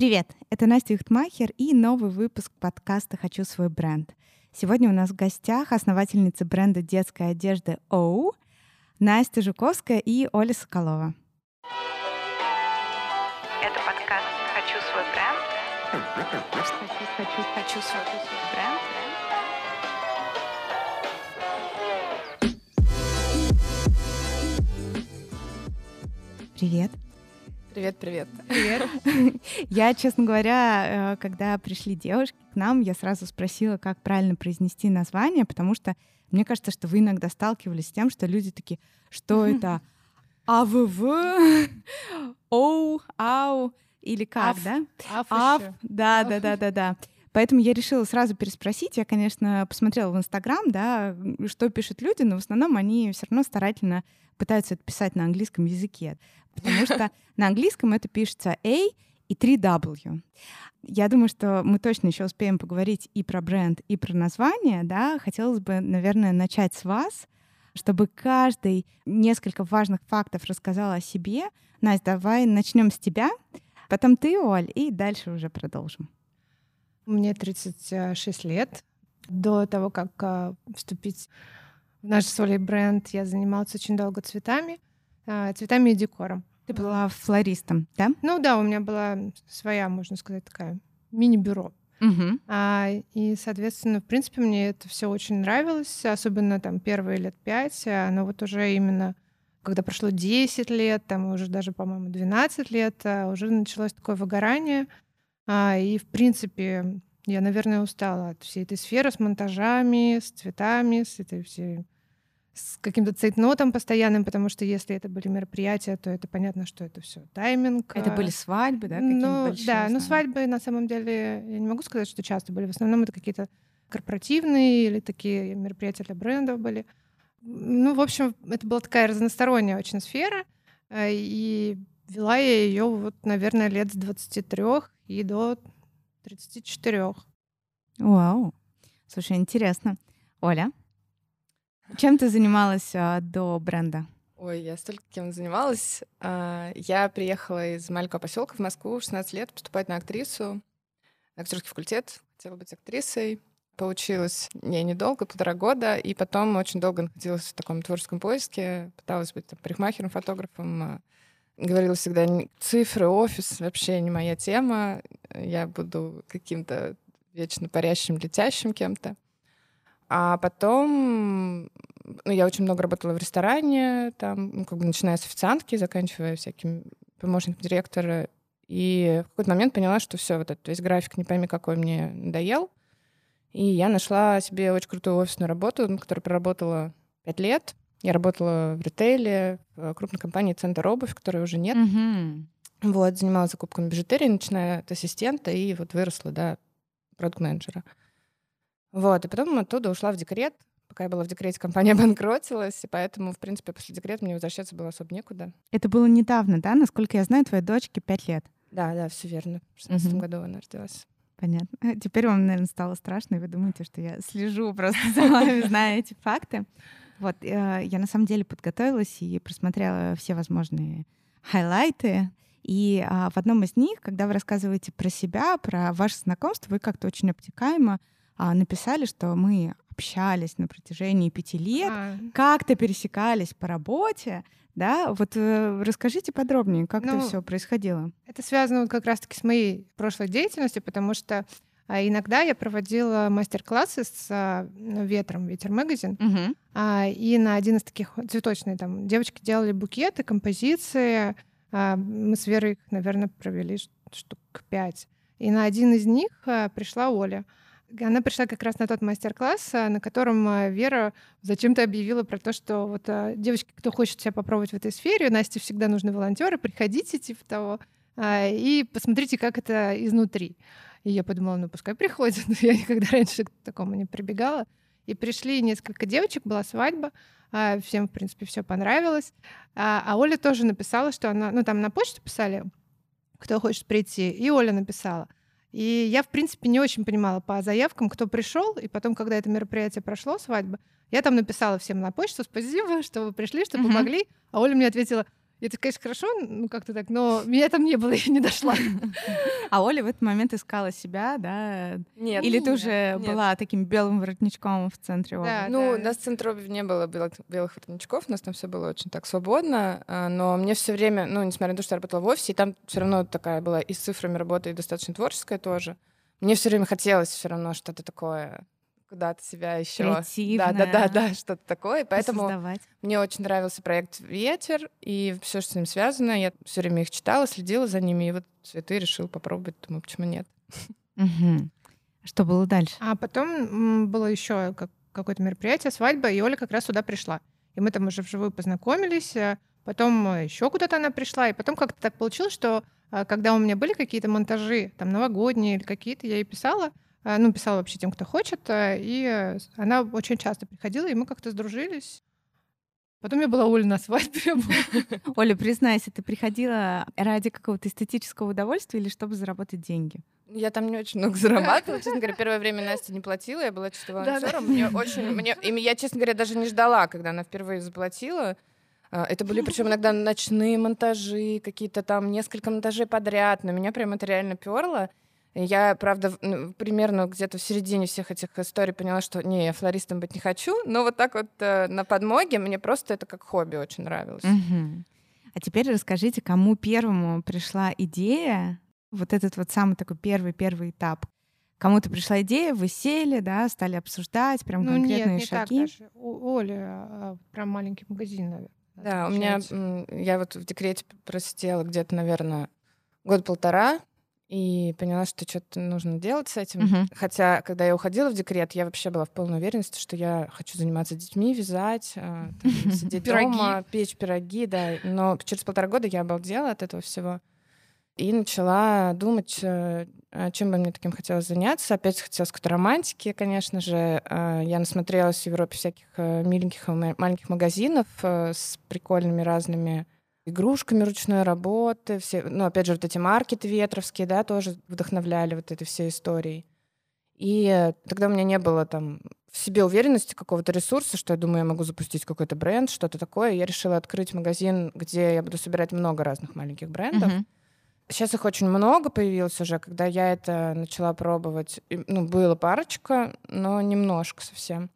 Привет, это Настя Юхтмахер и новый выпуск подкаста «Хочу свой бренд». Сегодня у нас в гостях основательница бренда детской одежды «Оу» Настя Жуковская и Оля Соколова. Это подкаст «Хочу свой бренд». Хочу, хочу, хочу свой бренд. Привет. Привет, привет. Привет. Я, честно говоря, э, когда пришли девушки к нам, я сразу спросила, как правильно произнести название, потому что мне кажется, что вы иногда сталкивались с тем, что люди такие, что это АВВ, Оу, Ау или как, Аф. да? Аф да, да, да, да, да. Поэтому я решила сразу переспросить. Я, конечно, посмотрела в Инстаграм, да, что пишут люди, но в основном они все равно старательно пытаются это писать на английском языке, потому что на английском это пишется A и 3W. Я думаю, что мы точно еще успеем поговорить и про бренд, и про название, да. Хотелось бы, наверное, начать с вас, чтобы каждый несколько важных фактов рассказал о себе. Настя, давай начнем с тебя, потом ты, Оль, и дальше уже продолжим. Мне 36 лет. До того, как а, вступить в наш с Олей бренд, я занималась очень долго цветами, а, цветами и декором. Ты была флористом, да? Ну да, у меня была своя, можно сказать, такая мини-бюро. Угу. А, и, соответственно, в принципе, мне это все очень нравилось, особенно там первые лет пять, а, но вот уже именно когда прошло 10 лет, там уже даже, по-моему, 12 лет, а, уже началось такое выгорание. А, и, в принципе, я, наверное, устала от всей этой сферы с монтажами, с цветами, с этой всей с каким-то цейтнотом постоянным, потому что если это были мероприятия, то это понятно, что это все тайминг. Это а, были свадьбы, да? ну, большие, да, ну знаю. свадьбы на самом деле, я не могу сказать, что часто были. В основном это какие-то корпоративные или такие мероприятия для брендов были. Ну, в общем, это была такая разносторонняя очень сфера. э, И вела я ее вот, наверное, лет с 23 и до 34. Вау. Слушай, интересно. Оля, чем ты занималась а, до бренда? Ой, я столько кем занималась. А, Я приехала из маленького поселка в Москву в 16 лет поступать на актрису, на актерский факультет. Хотела быть актрисой. Получилось не недолго, полтора года, и потом очень долго находилась в таком творческом поиске, пыталась быть там, парикмахером, фотографом. а, Говорила всегда, «Н- цифры, офис вообще не моя тема, я буду каким-то вечно парящим, летящим кем-то. А потом ну, я очень много работала в ресторане, там, ну, как бы начиная с официантки, заканчивая всяким помощником директора. И в какой-то момент поняла, что все, вот этот весь график, не пойми какой, мне надоел. И я нашла себе очень крутую офисную работу, на которой проработала пять лет. Я работала в ритейле, в крупной компании «Центр обувь», которой уже нет. Мгм. Вот, занималась закупками бижутерии, начиная от ассистента, и вот выросла до продукт-менеджера. Вот, и потом оттуда ушла в декрет. Пока я была в декрете, компания обанкротилась, и поэтому, в принципе, после декрета мне возвращаться было особо некуда. Это было недавно, да? Насколько я знаю, твоей дочке пять лет. Да, да, все верно. В 16 Мгм. году она родилась. Понятно. Теперь вам, наверное, стало страшно, и вы думаете, что я слежу просто за вами, зная эти факты. Вот, э, я на самом деле подготовилась и просмотрела все возможные хайлайты. И а, в одном из них, когда вы рассказываете про себя, про ваше знакомство, вы как-то очень обтекаемо а, написали, что мы общались на протяжении пяти лет, А, как-то пересекались по работе, да? Вот э, расскажите подробнее, как это Ну, все происходило. Это связано вот как раз-таки с моей прошлой деятельностью, потому что а, иногда я проводила мастер-классы с а, ну, ветром, ветер магазин. Мгм. А, и на один из таких цветочный там девочки делали букеты, композиции. А, мы с Верой их, наверное, провели штук пять. И на один из них а, пришла Оля. Она пришла как раз на тот мастер-класс, а, на котором Вера зачем-то объявила про то, что вот девочки, кто хочет себя попробовать в этой сфере, Насте всегда нужны волонтеры, приходите, типа того, и посмотрите, как это изнутри. И я подумала, ну пускай приходят, я никогда раньше к такому не прибегала. И пришли несколько девочек, была свадьба, а, всем, в принципе, все понравилось. А, а Оля тоже написала, что она, ну там на почту писали, кто хочет прийти, и Оля написала. И я, в принципе, не очень понимала по заявкам, кто пришел, и потом, когда это мероприятие прошло, свадьба, я там написала всем на почту, спасибо, что вы пришли, что помогли, а Оля мне ответила, И это, конечно, хорошо, ну как-то так, но меня там не было, я не дошла. А Оля в этот момент искала себя, да? Нет. Или ты уже была таким белым воротничком в центре Да, обуви? Ну, да. на центре обуви не было белых, белых воротничков, у нас там все было очень так свободно, а, но мне все время, ну, несмотря на то, что я работала в офисе, и там все равно такая была и с цифрами работа, и достаточно творческая тоже, мне все время хотелось все равно что-то такое, куда-то себя еще. Да, да, да, да, что-то такое. Поэтому Создавать. мне очень нравился проект Ветер и все, что с ним связано. Я все время их читала, следила за ними, и вот цветы решил попробовать. Думаю, почему нет? Мгм. Что было дальше? А потом было еще как- какое-то мероприятие, свадьба, и Оля как раз сюда пришла. И мы там уже вживую познакомились, э, потом еще куда-то она пришла, и потом как-то так получилось, что э, когда у меня были какие-то монтажи, там новогодние или какие-то, я ей писала, э, ну, писала вообще тем, кто хочет, э, и э, она очень часто приходила, и мы как-то сдружились. Потом я была у Оли на свадьбе. Оля, признайся, ты приходила ради какого-то эстетического удовольствия или чтобы заработать деньги? Я там не очень много зарабатывала, честно говоря. Первое время Настя не платила, я была чисто волонтером. Мне очень, мне, и я, честно говоря, даже не ждала, когда она впервые заплатила. А, Это были причем иногда ночные монтажи, какие-то там несколько монтажей подряд. На меня прям это реально перло. Я, правда, ну, примерно где-то в середине всех этих историй поняла, что не, я флористом быть не хочу. Но вот так вот э, на подмоге мне просто это как хобби очень нравилось. Мгм. А теперь расскажите, кому первому пришла идея, вот этот вот самый такой первый-первый этап. Кому-то пришла идея, вы сели, да, стали обсуждать прям Ну нет, конкретные не так шаги. даже. У Оли а, прям маленький магазин, наверное. Да, у меня, я вот в декрете просидела где-то, наверное, год-полтора, и поняла, что что-то нужно делать с этим. Мгм. Хотя, когда я уходила в декрет, я вообще была в полной уверенности, что я хочу заниматься детьми, вязать, а, там, сидеть Пироги. дома, печь пироги, да. Но через полтора года я обалдела от этого всего. И начала думать, э, а чем бы мне таким хотелось заняться. Опять хотелось какой-то романтики, конечно же. А, Я насмотрелась в Европе всяких э, миленьких маленьких магазинов э, с прикольными разными игрушками ручной работы. Все, ну, опять же, вот эти маркеты ветровские, да, тоже вдохновляли вот этой всей историей. И тогда у меня не было там в себе уверенности какого-то ресурса, что я думаю, я могу запустить какой-то бренд, что-то такое. Я решила открыть магазин, где я буду собирать много разных маленьких брендов. Мгм. Сейчас их очень много появилось уже, когда я это начала пробовать. Ну, было парочка, но немножко совсем.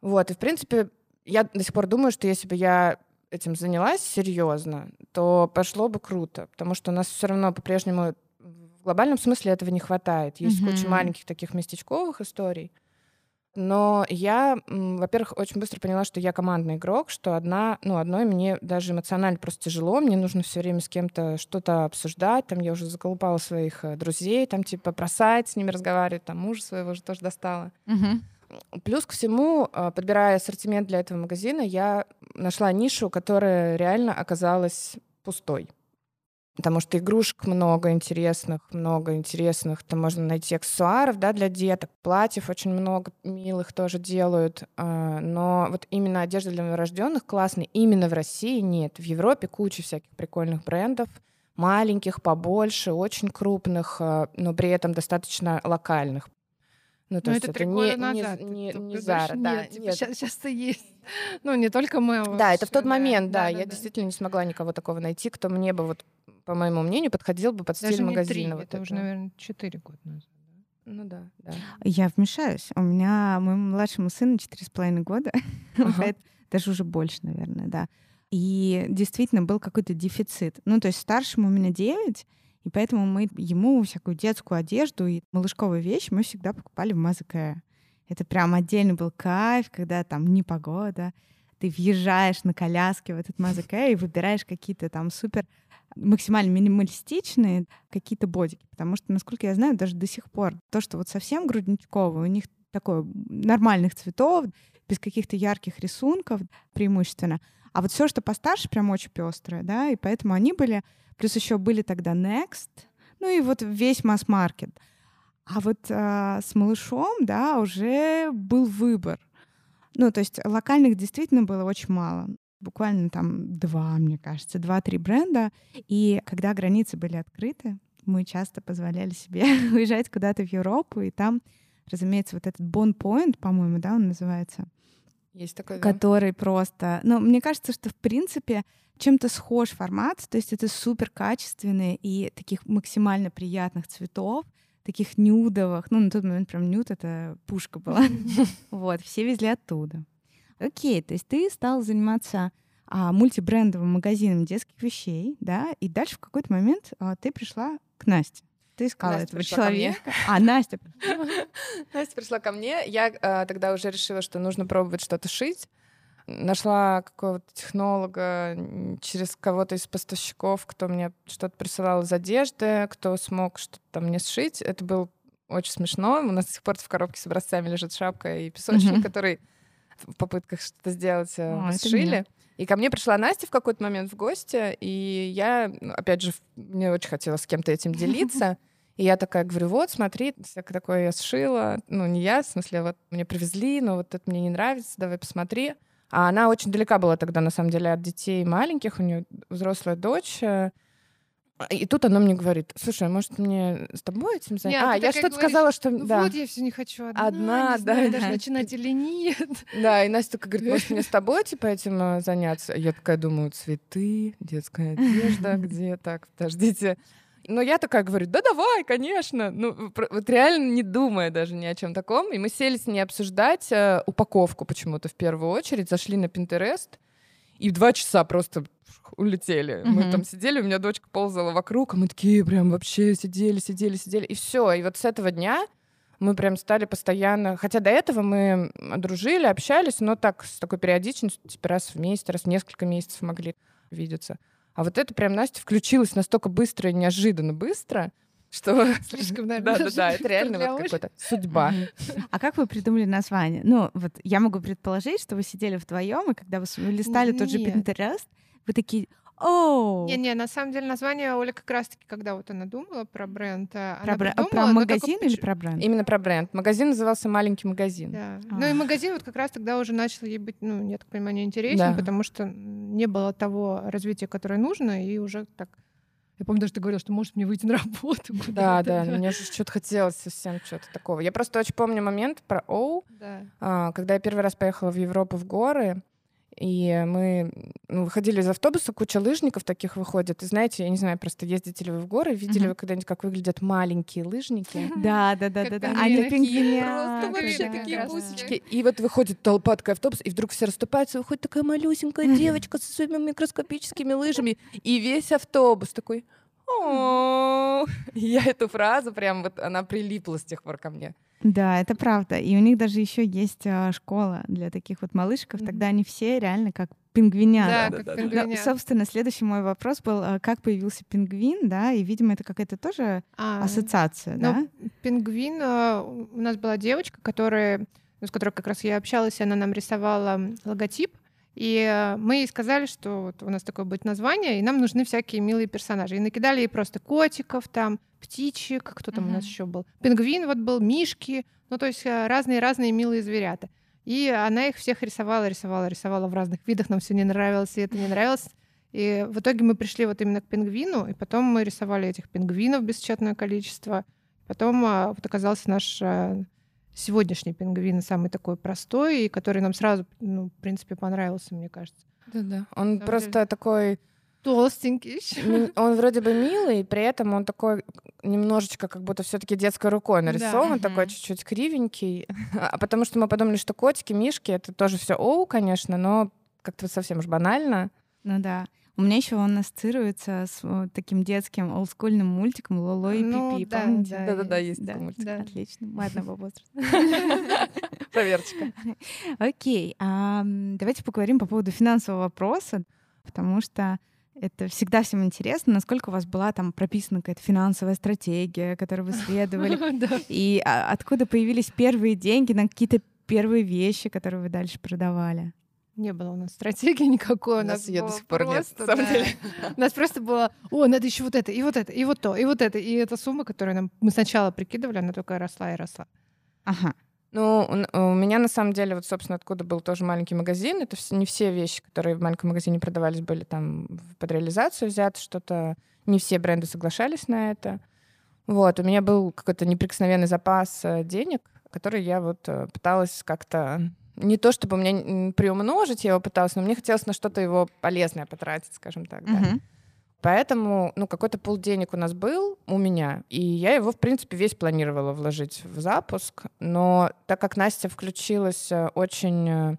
Вот, и в принципе, я до сих пор думаю, что если бы я этим занялась серьезно, то пошло бы круто, потому что у нас все равно по-прежнему в глобальном смысле этого не хватает. Есть куча Мгм. маленьких таких местечковых историй. Но я, во-первых, очень быстро поняла, что я командный игрок, что одна, ну, одной мне даже эмоционально просто тяжело, мне нужно все время с кем-то что-то обсуждать, там я уже заколупала своих э, друзей, там типа про сайт с ними разговаривать, там мужа своего уже тоже достала. Мгм. Плюс ко всему, а, подбирая ассортимент для этого магазина, я нашла нишу, которая реально оказалась пустой. Потому что игрушек много интересных, много интересных. Там можно найти аксессуаров да, для деток, платьев очень много милых тоже делают. А, Но вот именно одежда для новорожденных классная именно в России нет. В Европе куча всяких прикольных брендов, маленьких, побольше, очень крупных, а, но при этом достаточно локальных. Ну, то Ну, есть это это три не, года не, назад. не, не уже Zara, да, нет, типа, нет. щас- Сейчас-то есть. Ну, не только мы. а Да, это в вообще, тот момент, да. да, я да. действительно не смогла никого такого найти, кто мне бы, вот, по моему мнению, подходил бы под стиль Даже не магазина. три, вот это уже, наверное, четыре года назад. Ну да, да. Я вмешаюсь. У меня моему младшему сыну четыре с половиной года, Ага. даже уже больше, наверное, да. И действительно был какой-то дефицит. Ну, то есть старшему у меня 9, и поэтому мы ему всякую детскую одежду и малышковые вещи мы всегда покупали в Мазаке. Это прям отдельный был кайф, когда там непогода, ты въезжаешь на коляске в этот Мазаке и выбираешь какие-то там супер максимально минималистичные какие-то бодики. Потому что, насколько я знаю, даже до сих пор то, что вот совсем грудничковые, у них такое нормальных цветов, без каких-то ярких рисунков преимущественно. А вот все, что постарше, прям очень пестрое, да, и поэтому они были, плюс еще были тогда Next, ну и вот весь масс-маркет. А вот а, с малышом, да, уже был выбор. Ну, то есть локальных действительно было очень мало. Буквально там два, мне кажется, два-три бренда. И когда границы были открыты, мы часто позволяли себе уезжать куда-то в Европу, и там, разумеется, вот этот Bond Point, по-моему, да, он называется, Есть такой, да. который просто... Ну, мне кажется, что, в принципе, чем-то схож формат, то есть это супер качественные и таких максимально приятных цветов, таких нюдовых. Ну, на тот момент прям нюд — это пушка была. Вот, все везли оттуда. Окей, то есть ты стал заниматься а, мультибрендовым магазином детских вещей, да, и дальше в какой-то момент а, ты пришла к Насте. Ты искала Настя этого пришла ко мне. человека. А, Настя. Настя пришла ко мне. Я э, тогда уже решила, что нужно пробовать что-то шить. Нашла какого-то технолога через кого-то из поставщиков, кто мне что-то присылал из одежды, кто смог что-то там мне сшить. Это было очень смешно. У нас до сих пор в коробке с образцами лежит шапка и песочник, Мгм. который в попытках что-то сделать э, О, сшили. И ко мне пришла Настя в какой-то момент в гости, и я, ну, опять же, мне очень хотелось с кем-то этим делиться. И я такая говорю, вот, смотри, всякое такое я сшила. Ну, не я, в смысле, вот мне привезли, но вот это мне не нравится, давай посмотри. А она очень далека была тогда, на самом деле, от детей маленьких, у нее взрослая дочь. э, И тут она мне говорит, слушай, а может мне с тобой этим заняться? А, я что-то сказала, что... Ну да. вот, я все не хочу одна. Одна, не да, знаю, да. даже начинать или нет. Да, и Настя такая говорит, может, мне с тобой, типа, этим э, заняться? Я такая думаю, цветы, детская одежда, где так, подождите. Но я такая говорю, да давай, конечно. Ну, вот реально не думая даже ни о чем таком. И мы сели с ней обсуждать э, упаковку почему-то в первую очередь. Зашли на Pinterest, и в два часа просто улетели. Мы Мгм. там сидели, у меня дочка ползала вокруг, а мы такие прям вообще сидели, сидели, сидели. И все. И вот с этого дня мы прям стали постоянно... Хотя до этого мы дружили, общались, но так, с такой периодичностью, типа раз в месяц, раз в несколько месяцев могли видеться. А вот это прям Настя включилась настолько быстро и неожиданно быстро, что... Слишком, наверное, Да, да, да, это реально вот какая-то судьба. А как вы придумали название? Ну, вот я могу предположить, что вы сидели вдвоем, и когда вы листали тот же. Pinterest, вы такие, о, Не-не, на самом деле название Оля как раз-таки, когда вот она думала про бренд, а, про, она а, придумала, про но только магазин или про бренд? Именно про бренд. Магазин назывался «Маленький магазин». Да. А. Ну и магазин вот как раз тогда уже начал ей быть, ну, я так понимаю, неинтересен, Да. потому что не было того развития, которое нужно, и уже так... Я помню, даже ты говорила, что может мне выйти на работу. Да, куда-то, да, мне же что-то хотелось совсем что-то такого. Я просто очень помню момент про Оу, Да. а, когда я первый раз поехала в Европу в горы, и мы ну, выходили из автобуса, куча лыжников таких выходит. И знаете, я не знаю, просто ездите ли вы в горы, видели Мгм. вы когда-нибудь, как выглядят маленькие лыжники? Да, да, да, да, да. пингвины. Они Такие пингвинят. просто вообще такие бусечки. И вот выходит толпа, такой автобус, и вдруг все расступаются, и выходит такая малюсенькая девочка со своими микроскопическими лыжами, и весь автобус такой Я эту фразу прям вот, она прилипла с тех пор ко мне. Да, это правда. И у них даже еще есть а, школа для таких вот малышков. Тогда они все реально как пингвинята. Да, как да-да-да. Ну, пингвинят. собственно, следующий мой вопрос был, а, как появился пингвин, да, и, видимо, это какая-то тоже А, ассоциация, ну, да? Пингвин, э, у нас была девочка, которая, ну, с которой как раз я общалась, и она нам рисовала логотип. И э, мы ей сказали, что вот у нас такое будет название, и нам нужны всякие милые персонажи. И накидали ей просто котиков, там, птичек, кто там у нас еще был. Пингвин вот был, мишки, ну то есть э, разные-разные милые зверята. И она их всех рисовала, рисовала, рисовала в разных видах. Нам все не нравилось, и это не нравилось. И в итоге мы пришли вот именно к пингвину, и потом мы рисовали этих пингвинов бесчетное количество. Потом а, вот оказался наш а, сегодняшний пингвин, самый такой простой, и который нам сразу, ну, в принципе, понравился, мне кажется. Да-да. Он самом просто такой... Толстенький Он вроде бы милый, при этом он такой немножечко как будто все таки детской рукой нарисован, Мгм. такой чуть-чуть кривенький. А потому что мы подумали, что котики, мишки, это тоже все оу, конечно, но как-то совсем уж банально. Ну да. У меня еще он ассоциируется с вот таким детским олдскульным мультиком Лоло и Ну Пипи. да, Помните? да, Да-да-да, есть. есть Да, такой мультик. Да. Отлично. Мы одного возраста. Проверочка. Окей. а, Давайте поговорим по поводу финансового вопроса, потому что это всегда всем интересно, насколько у вас была там прописана какая-то финансовая стратегия, которую вы следовали, Да. и а, откуда появились первые деньги на какие-то первые вещи, которые вы дальше продавали. Не было у нас стратегии никакой. У У нас её до сих пор нет, просто, на самом да. деле. У нас просто было, о, надо еще вот это, и вот это, и вот то, и вот это. И эта сумма, которую нам мы сначала прикидывали, она только росла и росла. Ага. Ну, у н- у меня на самом деле, вот, собственно, откуда был тоже маленький магазин, это не все вещи, которые в маленьком магазине продавались, были там под реализацию взяты, что-то не все бренды соглашались на это. Вот, у меня был какой-то неприкосновенный запас э, денег, который я вот э, пыталась как-то не то чтобы у меня м, приумножить я его пыталась, но мне хотелось на что-то его полезное потратить, скажем так. Да. Мгм. Поэтому, ну, какой-то пул денег у нас был у меня, и я его, в принципе, весь планировала вложить в запуск. Но так как Настя включилась э, очень э,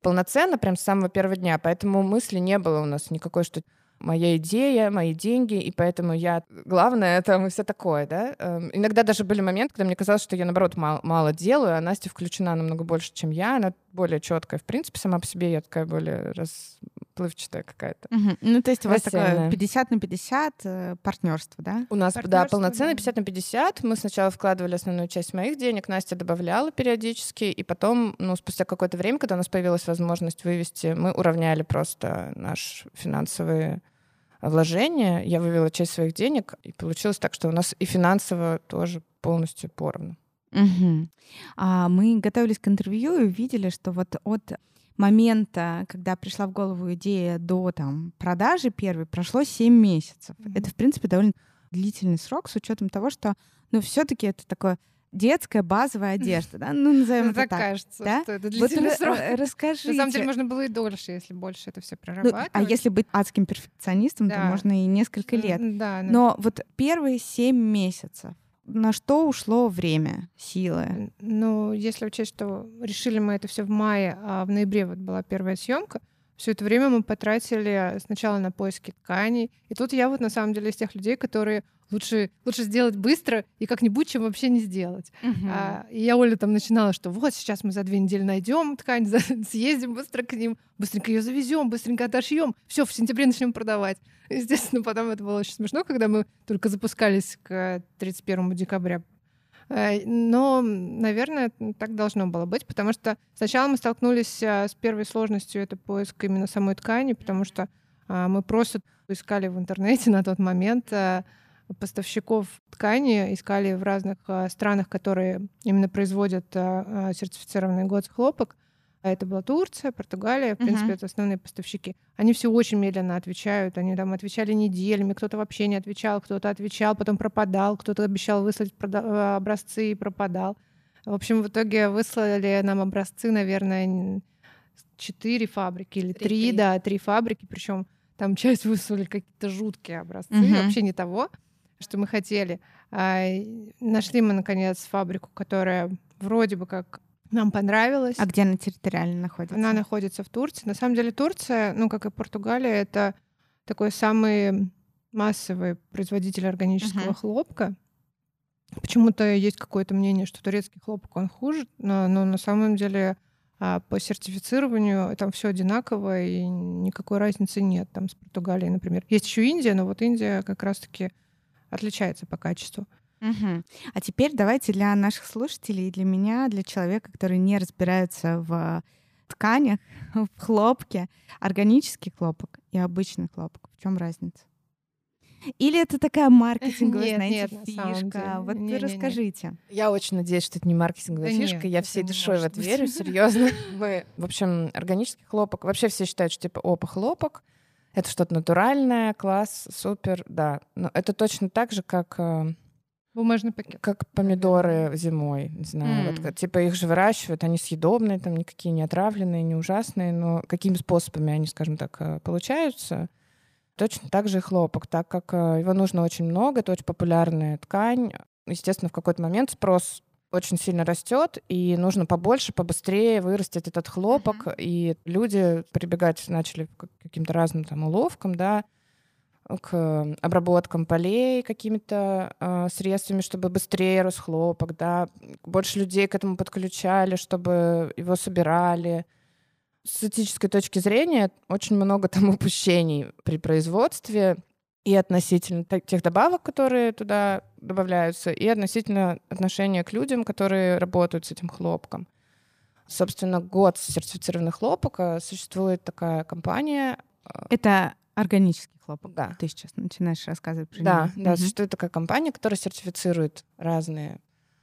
полноценно, прям с самого первого дня, поэтому мысли не было у нас никакой, что моя идея, мои деньги, и поэтому я... Главное, это мы все такое, да? Эм, Иногда даже были моменты, когда мне казалось, что я, наоборот, мало, мало делаю, а Настя включена намного больше, чем я. Она более четкая, в принципе, сама по себе. Я такая более расплывчатая какая-то. Мгм. Ну, то есть у вас такое Рассеянная. 50 на 50 э, партнерство, да? У нас, да, да. 50 на 50. Мы сначала вкладывали основную часть моих денег, Настя добавляла периодически, и потом, ну, спустя какое-то время, когда у нас появилась возможность вывести, мы уравняли просто наш финансовые вложения. Я вывела часть своих денег, и получилось так, что у нас и финансово тоже полностью поровну. Мгм. А мы готовились к интервью и увидели, что вот от момента, когда пришла в голову идея до там продажи первой, прошло 7 месяцев. Мгм. Это, в принципе, довольно длительный срок с учетом того, что, ну, все-таки это такое детская базовая одежда, да? Ну, назовем Ну, это так кажется, да? что это Вот длительный ра- срок. э, расскажите. На самом деле можно было и дольше, если больше это все Ну, прорабатывать. а если быть адским перфекционистом, то Да. можно и несколько лет. Да, ну, Но вот первые 7 месяцев, на что ушло время, силы? Ну, если учесть, что решили мы это все в мае, а в ноябре вот была первая съемка, все это время мы потратили сначала на поиски тканей. И тут я вот на самом деле из тех людей, которые лучше, лучше сделать быстро и как-нибудь, чем вообще не сделать. А, и я Оле там начинала, что вот сейчас мы за две недели найдем ткань, за- съездим быстро к ним, быстренько ее завезем, быстренько отошьем, все, в сентябре начнем продавать. Естественно, потом это было очень смешно, когда мы только запускались к 31 декабря. Э, Но, наверное, так должно было быть, потому что сначала мы столкнулись а, с первой сложностью, это поиск именно самой ткани, потому что а, мы просто искали в интернете на тот момент а, поставщиков ткани, искали в разных а, странах, которые именно производят а, а, сертифицированный год хлопок. А Это была Турция, Португалия, в принципе, Мгм. это основные поставщики. Они все очень медленно отвечают, они там отвечали неделями, кто-то вообще не отвечал, кто-то отвечал, потом пропадал, кто-то обещал выслать образцы и пропадал. В общем, в итоге выслали нам образцы, наверное, четыре фабрики или Три, да, три фабрики, причем там часть выслали какие-то жуткие образцы, Мгм. вообще не того, что мы хотели. А, нашли мы, наконец, фабрику, которая вроде бы как нам понравилась. А где она территориально находится? Она находится в Турции. На самом деле Турция, ну, как и Португалия, это такой самый массовый производитель органического Мгм. хлопка. Почему-то есть какое-то мнение, что турецкий хлопок, он хуже, но, но на самом деле а, по сертифицированию там все одинаково, и никакой разницы нет там с Португалией, например. Есть еще Индия, но вот Индия как раз-таки отличается по качеству. Мгм. А теперь давайте для наших слушателей и для меня, для человека, который не разбирается в тканях, в хлопке, органический хлопок и обычный хлопок. В чем разница? Или это такая маркетинговая, Нет, знаете, нет, фишка? Вот Не-не-не. расскажите. Я очень надеюсь, что это не маркетинговая Да фишка. нет, Я всей не душой в это быть. верю, серьезно. Мы, в общем, органический хлопок. Вообще все считают, что типа, опа, хлопок. Это что-то натуральное, класс, супер, да. Но это точно так же, как, э, Бумажный пакет. как помидоры зимой. Не знаю, вот, М. как- типа их же выращивают, они съедобные, там никакие не отравленные, не ужасные, но какими способами они, скажем так, э, получаются. Точно так же и хлопок, так как э, его нужно очень много, это очень популярная ткань. Естественно, в какой-то момент спрос очень сильно растет, и нужно побольше, побыстрее вырастет этот хлопок, и люди прибегать начали к каким-то разным там уловкам, да, к обработкам полей какими-то э, средствами, чтобы быстрее рос хлопок, да, больше людей к этому подключали, чтобы его собирали. С этической точки зрения очень много там упущений при производстве и относительно те- тех добавок, которые туда добавляются, и относительно отношения к людям, которые работают с этим хлопком. Собственно, год сертифицированных хлопок э, существует такая компания. Это органический хлопок. Да. Ты сейчас начинаешь рассказывать про Да, него. да, Мгм. существует такая компания, которая сертифицирует разные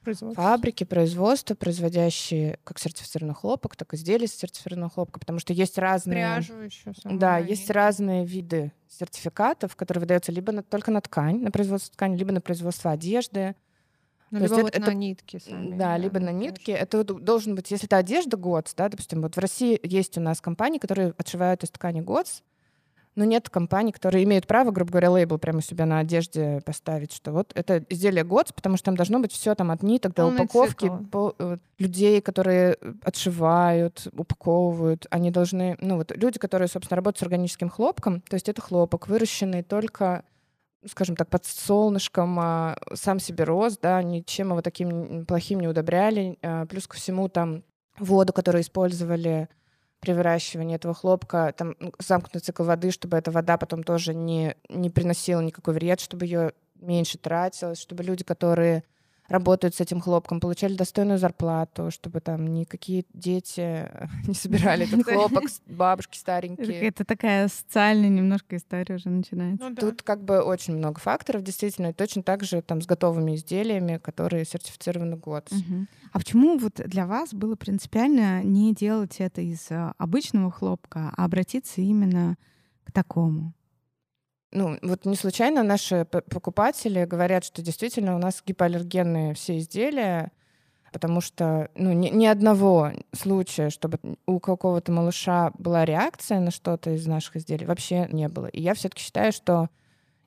Производство. фабрики, производства, производящие как сертифицированный хлопок, так и изделия из сертифицированного хлопка, потому что есть разные... Пряжу еще. Да, есть разные виды сертификатов, которые выдаются либо на- только на ткань, на производство ткани, либо на производство одежды. Ну, То либо это- вот это- на нитке сами. Да, либо на нитке. Это вот должен быть, если это одежда ГОЦ, да, допустим, вот в России есть у нас компании, которые отшивают из ткани ГОЦ, но нет компаний, которые имеют право, грубо говоря, лейбл прямо у себя на одежде поставить, что вот это изделие ГОЦ, потому что там должно быть все там от ниток до Полный упаковки, по- э, людей, которые э, отшивают, упаковывают, они должны, ну вот люди, которые, собственно, работают с органическим хлопком, то есть это хлопок, выращенный только скажем так, под солнышком а, сам себе рос, да, ничем его таким плохим не удобряли. А, плюс ко всему там воду, которую использовали при выращивании этого хлопка, там замкнутый цикл воды, чтобы эта вода потом тоже не, не приносила никакой вред, чтобы ее меньше тратилось, чтобы люди, которые работают с этим хлопком, получали достойную зарплату, чтобы там никакие дети не собирали этот хлопок, бабушки Это старенькие. какая-то такая социальная немножко история уже начинается. Ну да. Тут как бы очень много факторов, действительно, и точно так же там с готовыми изделиями, которые сертифицированы год. Мгм. А почему вот для вас было принципиально не делать это из а, обычного хлопка, а обратиться именно к такому? Ну, вот не случайно наши покупатели говорят, что действительно у нас гипоаллергенные все изделия, потому что ну, ни, ни одного случая, чтобы у какого-то малыша была реакция на что-то из наших изделий, вообще не было. И я все-таки считаю, что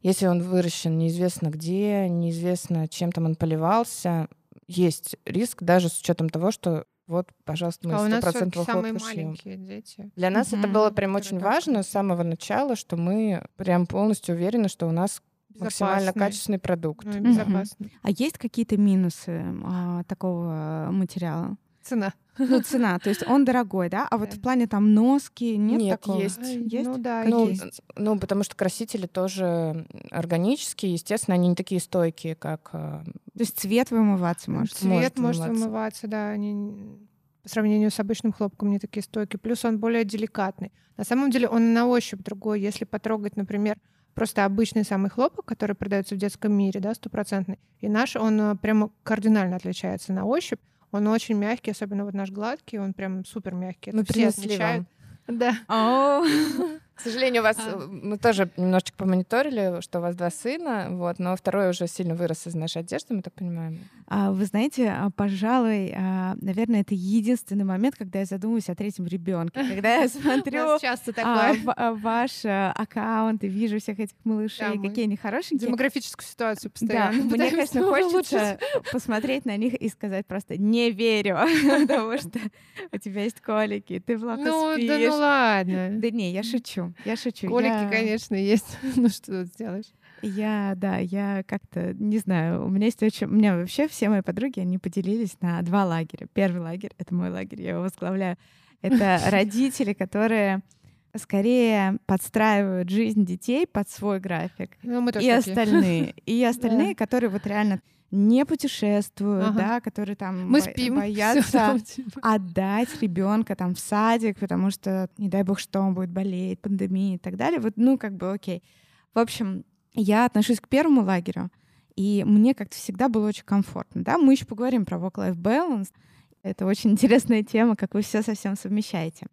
если он выращен неизвестно где, неизвестно чем там он поливался, есть риск даже с учетом того, что вот, пожалуйста, мы А у нас самые шьем. маленькие дети. Для нас это Мгм. было прям очень так важно с самого начала, что мы прям полностью уверены, что у нас максимально качественный продукт. Ну безопасно. А есть какие-то минусы а, такого материала? Цена. Ну, цена, то есть он дорогой, да? А вот в плане там носки нет, Нет, такого? есть. Есть? Ну да, Ну, есть. ну, потому что красители тоже органические, естественно, они не такие стойкие, как... э, То есть цвет вымываться может? Цвет может может вымываться. вымываться, да. Они по сравнению с обычным хлопком не такие стойкие. Плюс он более деликатный. На самом деле он на ощупь другой. Если потрогать, например, просто обычный самый хлопок, который продается в детском мире, да, стопроцентный, и наш, он э, прямо кардинально отличается на ощупь. Он очень мягкий, особенно вот наш гладкий, он прям супер мягкий. Мы принесли отмечают. вам. Да. К сожалению, у вас... А. э, Мы тоже немножечко помониторили, что у вас два сына, вот, но второй уже сильно вырос из нашей одежды, мы так понимаем. А Вы знаете, а, пожалуй, а, наверное, это единственный момент, когда я задумываюсь о третьем ребенке. Когда я смотрю часто такое. ваш а, аккаунт и вижу всех этих малышей, Да, какие они хорошенькие. Демографическую ситуацию Да, постоянно. мне, пытаемся конечно, хочется посмотреть на них и сказать просто «не верю», потому что у тебя есть колики, ты плохо Ну, спишь. да ну ладно. Да не, я шучу, я шучу. Колики, Я- конечно, есть. ну что тут сделаешь? Я, да, я как-то, не знаю, у меня есть очень... У меня вообще все мои подруги, они поделились на два лагеря. Первый лагерь — это мой лагерь, я его возглавляю. Это родители, которые скорее подстраивают жизнь детей под свой график. Ну, мы тоже И остальные. И остальные, которые вот реально не путешествуют, Ага. да, которые там Мы бо- спим. боятся типа. отдать ребенка там в садик, потому что, не дай бог, что он будет болеть, пандемия и так далее. Вот, ну, как бы, окей. В общем, я отношусь к первому лагерю, и мне как-то всегда было очень комфортно. Да, мы еще поговорим про work-life balance. Это очень интересная тема, как вы все совсем совмещаете.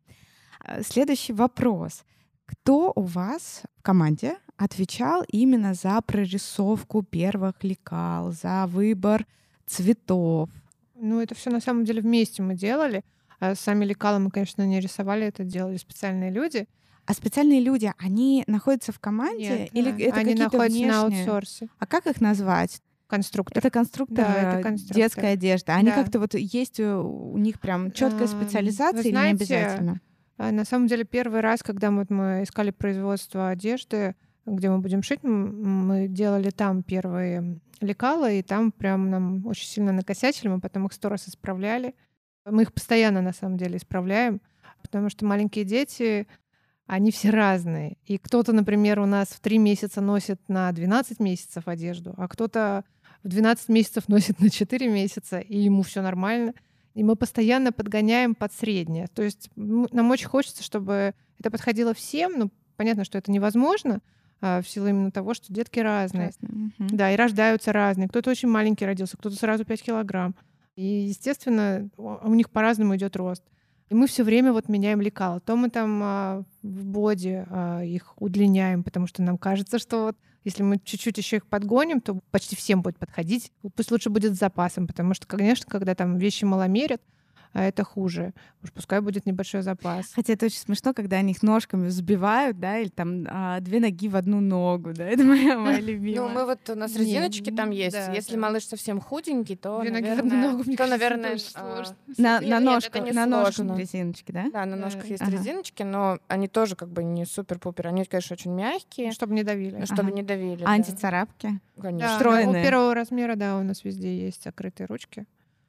А, Следующий вопрос. Кто у вас в команде отвечал именно за прорисовку первых лекал, за выбор цветов? Ну, это все на самом деле вместе мы делали. А сами лекала мы, конечно, не рисовали, это делали специальные люди. А специальные люди, они находятся в команде Нет, или да, это они находятся на внешние? аутсорсе. А как их назвать? Конструктор. Это конструктор, Да, это конструктор. детская одежда. Они Да. как-то вот есть у них прям четкая А, специализация вы или не знаете, обязательно? А на самом деле первый раз, когда вот мы искали производство одежды, где мы будем шить, мы делали там первые лекала, и там прям нам очень сильно накосячили, мы потом их сто раз исправляли. Мы их постоянно на самом деле исправляем, потому что маленькие дети, они все разные. И кто-то, например, у нас в три месяца носит на 12 месяцев одежду, а кто-то в 12 месяцев носит на 4 месяца, и ему все нормально. И мы постоянно подгоняем под среднее. То есть нам очень хочется, чтобы это подходило всем. Ну, понятно, что это невозможно а, в силу именно того, что детки разные. Мгм. Да, и рождаются разные. Кто-то очень маленький родился, кто-то сразу 5 килограмм. И, естественно, у у них по-разному идет рост. И мы все время вот меняем лекала. То мы там а, в боди а, их удлиняем, потому что нам кажется, что вот Если мы чуть-чуть еще их подгоним, то почти всем будет подходить. Пусть лучше будет с запасом, потому что, конечно, когда там вещи маломерят, а это хуже. Уж пускай будет небольшой запас. Хотя это очень смешно, когда они их ножками взбивают, да, или там а, две ноги в одну ногу, да, это моя, моя любимая. Ну, мы вот у нас резиночки там есть. Если малыш совсем худенький, то, наверное, а, на, Нет, на сложно. резиночки, да? Да, на ножках есть резиночки, но они тоже как бы не супер-пупер. Они, конечно, очень мягкие, Чтобы не давили. ну, чтобы не давили. да. Антицарапки. Конечно. У первого размера, да, у нас везде есть закрытые ручки.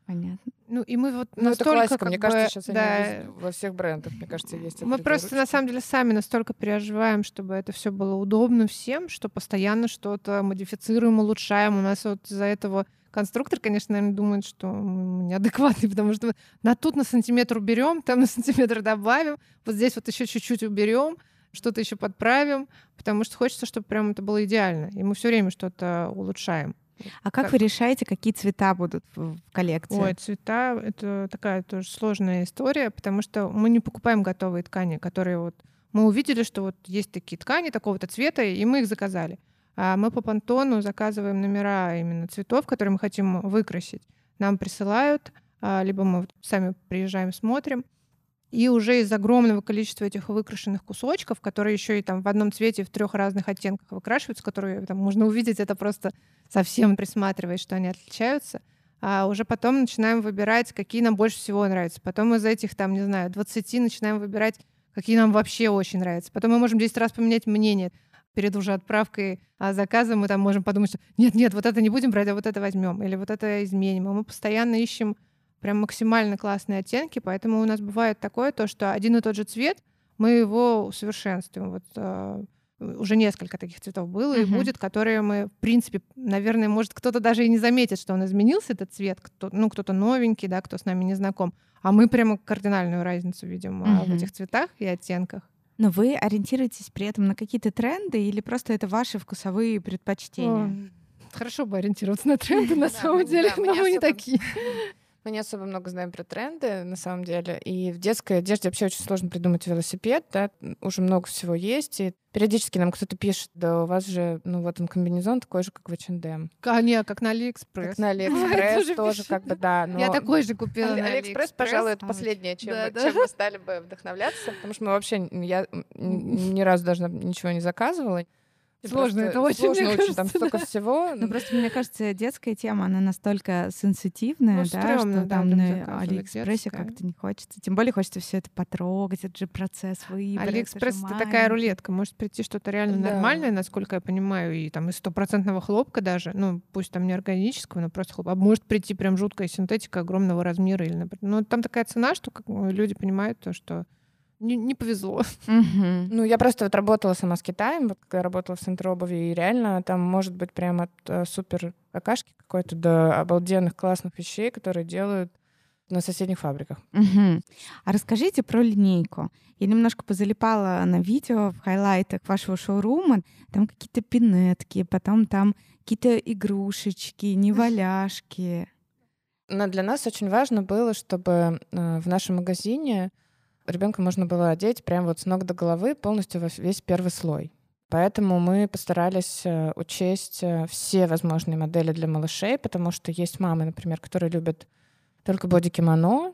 Понятно. Ну и мы вот Ну, это настолько, классика. как Мне бы, кажется, сейчас да, они во всех брендах, мне кажется, есть. Мы просто на самом деле сами настолько переживаем, чтобы это все было удобно всем, что постоянно что-то модифицируем, улучшаем. У нас вот из-за этого конструктор, конечно, наверное, думает, что мы неадекватный, потому что на тут на сантиметр уберем, там на сантиметр добавим, вот здесь вот еще чуть-чуть уберем, что-то еще подправим, потому что хочется, чтобы прям это было идеально. И мы все время что-то улучшаем. А как Так. вы решаете, какие цвета будут в, коллекции? Ой, цвета — это такая тоже сложная история, потому что мы не покупаем готовые ткани, которые вот... Мы увидели, что вот есть такие ткани такого-то цвета, и мы их заказали. А мы по понтону заказываем номера именно цветов, которые мы хотим выкрасить. Нам присылают, а, либо мы сами приезжаем, смотрим. И уже из огромного количества этих выкрашенных кусочков, которые еще и там в одном цвете в трех разных оттенках выкрашиваются, которые там можно увидеть, это просто совсем присматриваясь, что они отличаются. А уже потом начинаем выбирать, какие нам больше всего нравятся. Потом из этих, там, не знаю, 20 начинаем выбирать, какие нам вообще очень нравятся. Потом мы можем 10 раз поменять мнение. Перед уже отправкой а, заказа мы там можем подумать, что нет, нет, вот это не будем брать, а вот это возьмем. Или вот это изменим. И мы постоянно ищем прям максимально классные оттенки, поэтому у нас бывает такое, то, что один и тот же цвет, мы его усовершенствуем. Вот а, уже несколько таких цветов было и Мгм. будет, которые мы, в принципе, наверное, может, кто-то даже и не заметит, что он изменился, этот цвет, кто, ну, кто-то новенький, да, кто с нами не знаком, а мы прямо кардинальную разницу видим а, в этих цветах и оттенках. Но вы ориентируетесь при этом на какие-то тренды или просто это ваши вкусовые предпочтения? Ой, Хорошо бы ориентироваться на тренды, на самом деле, но мы не такие. Мы не особо много знаем про тренды, на самом деле. И в детской одежде вообще очень сложно придумать велосипед, да, уже много всего есть. И периодически нам кто-то пишет, да у вас же, ну вот он комбинезон такой же, как в H&M. А, не, как на Алиэкспресс. Как на Алиэкспресс тоже как бы, да. Но... Я такой же купила Али- на Алиэкспресс, пожалуй, это последнее, чем, да, мы, да. чем мы стали бы вдохновляться, потому что мы вообще, я ни разу даже ничего не заказывала. Сложно это очень, сложно очень, там кажется, столько всего. Ну, просто, мне кажется, детская тема, она настолько сенситивная, Ну, да, стрёмно, что да, там на Алиэкспрессе как-то не хочется. Тем более хочется все это потрогать, это же процесс выбора. Алиэкспресс это такая рулетка. Может прийти что-то реально Да. нормальное, насколько я понимаю, и там из стопроцентного хлопка даже, ну пусть там не органического, но просто хлоп. А может прийти прям жуткая синтетика огромного размера или, например, ну там такая цена, что бы люди понимают то, что не, не повезло. Мгм. Ну, я просто вот работала сама с Китаем, вот когда работала в центре обуви, и реально там может быть прям от э, супер какашки какой-то до обалденных классных вещей, которые делают на соседних фабриках. Мгм. А расскажите про линейку. Я немножко позалипала на видео в хайлайтах вашего шоурума. Там какие-то пинетки, потом там какие-то игрушечки, неваляшки. Но для нас очень важно было, чтобы э, в нашем магазине ребенка можно было одеть прям вот с ног до головы полностью во весь первый слой. Поэтому мы постарались э, учесть э, все возможные модели для малышей, потому что есть мамы, например, которые любят только боди-кимоно.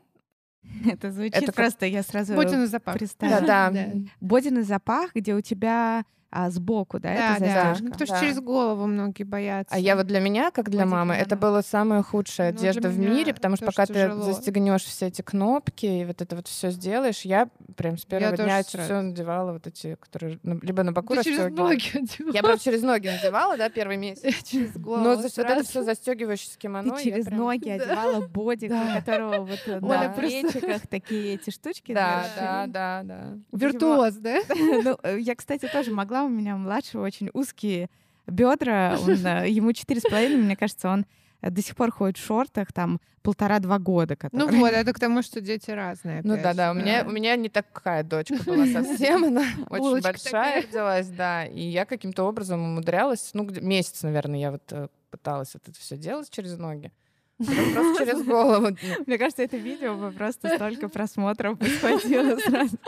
Это звучит Это как- просто, я сразу на запах. представила. Да, да. Бодин запах, где у тебя а, сбоку, да, Да, это да. застежка? Ну, потому что Да. через голову многие боятся. А я вот для меня, как для мамы, это Боди-кимоно. была самая худшая Ну, одежда в мире, потому что пока тяжело. ты застегнешь все эти кнопки и вот это вот все сделаешь, я прям с первого тоже дня сразу. все надевала вот эти, которые на- либо на боку Ты через ноги одевала. Я прям через ноги надевала, да, первый месяц. через голову. Но за- вот это все застегиваешь с кимоно. Ты я через прям- ноги одевала бодик, у которого вот на плечиках такие эти штучки. Да, да, да, да. Виртуоз, да? Ну, э, я, кстати, тоже могла. У меня младшего очень узкие бедра. Он, э, ему четыре с половиной, мне кажется, он до сих пор ходит в шортах, там полтора-два года. Ну которые- вот, это к тому, что дети разные. Ну да, да, у меня, у меня не такая дочка была совсем, она очень большая родилась, да, и я каким-то образом умудрялась, ну, месяц, наверное, я вот э, пыталась это все делать через ноги, Просто через голову. Мне кажется, это видео бы просто столько просмотров подхватило сразу.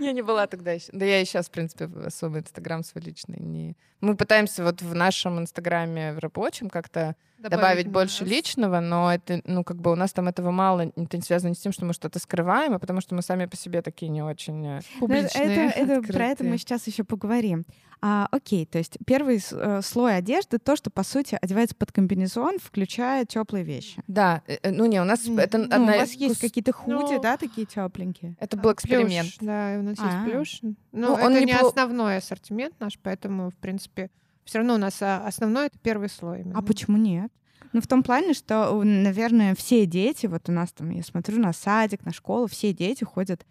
Я не была тогда еще. Да я и сейчас, в принципе, особо Инстаграм свой личный не... Мы пытаемся вот в нашем Инстаграме в рабочем как-то добавить, больше нас. личного, но это, ну, как бы у нас там этого мало. Это не связано не с тем, что мы что-то скрываем, а потому что мы сами по себе такие не очень... э, Ну, это, Публичные. это- про это мы сейчас еще поговорим. А, окей, то есть первый э, слой одежды то, что по сути одевается под комбинезон, включая теплые вещи. Да, э, ну не, у нас это Ну, у одна вас из есть какие-то худи, Ну, да, такие тепленькие. Это был А, эксперимент. Плюш, да, у нас А. есть плюш. Но Ну, это он не непло- основной ассортимент наш, поэтому, в принципе, все равно у нас а, основной это первый слой. именно. А почему нет? Ну, в том плане, что, наверное, все дети, вот у нас там, я смотрю на садик, на школу, все дети ходят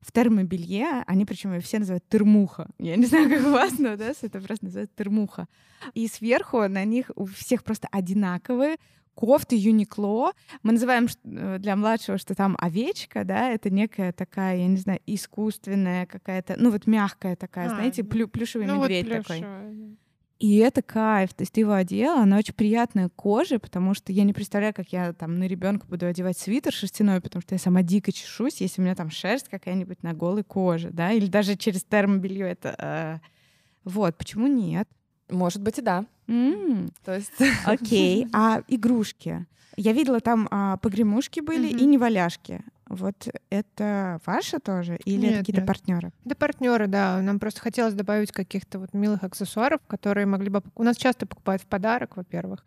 в термобелье, они причем все называют термуха. Я не знаю, как у вас, но да, это просто называют термуха. И сверху на них у всех просто одинаковые кофты Юникло. Мы называем э, для младшего, что там овечка, да, это некая такая, я не знаю, искусственная какая-то, ну вот мягкая такая, А, знаете, плю- плюшевый Ну, вот медведь такой. плюшевая, да. И это кайф. То есть ты его одела, она очень приятная кожа, потому что я не представляю, как я там на ребенка буду одевать свитер шерстяной, потому что я сама дико чешусь, если у меня там шерсть какая-нибудь на голой коже, да, или даже через термобелье это. э, Вот, почему нет? Может быть, и да. М, То есть Окей. А игрушки? Я видела, там а, погремушки были и Мгм. неваляшки. Вот это ваши тоже или Нет, какие-то нет. партнеры? Да, партнеры, да. Нам просто хотелось добавить каких-то вот милых аксессуаров, которые могли бы... У нас часто покупают в подарок, во-первых,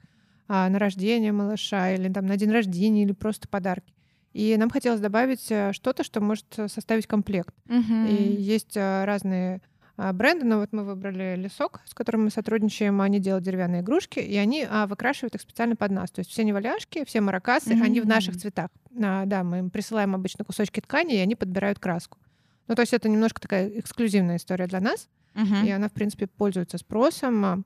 а, на рождение малыша или там на день рождения, или просто подарки. И нам хотелось добавить э, что-то, что может э, составить комплект. И есть а, разные а, бренды, но вот мы выбрали лесок, с которым мы сотрудничаем. Они делают деревянные игрушки, и они а, выкрашивают их специально под нас. То есть все неваляшки, все маракасы, они в наших цветах. А, да, мы им присылаем обычно кусочки ткани, и они подбирают краску. Ну, то есть это немножко такая эксклюзивная история для нас, Мгм. и она, в принципе, пользуется спросом. А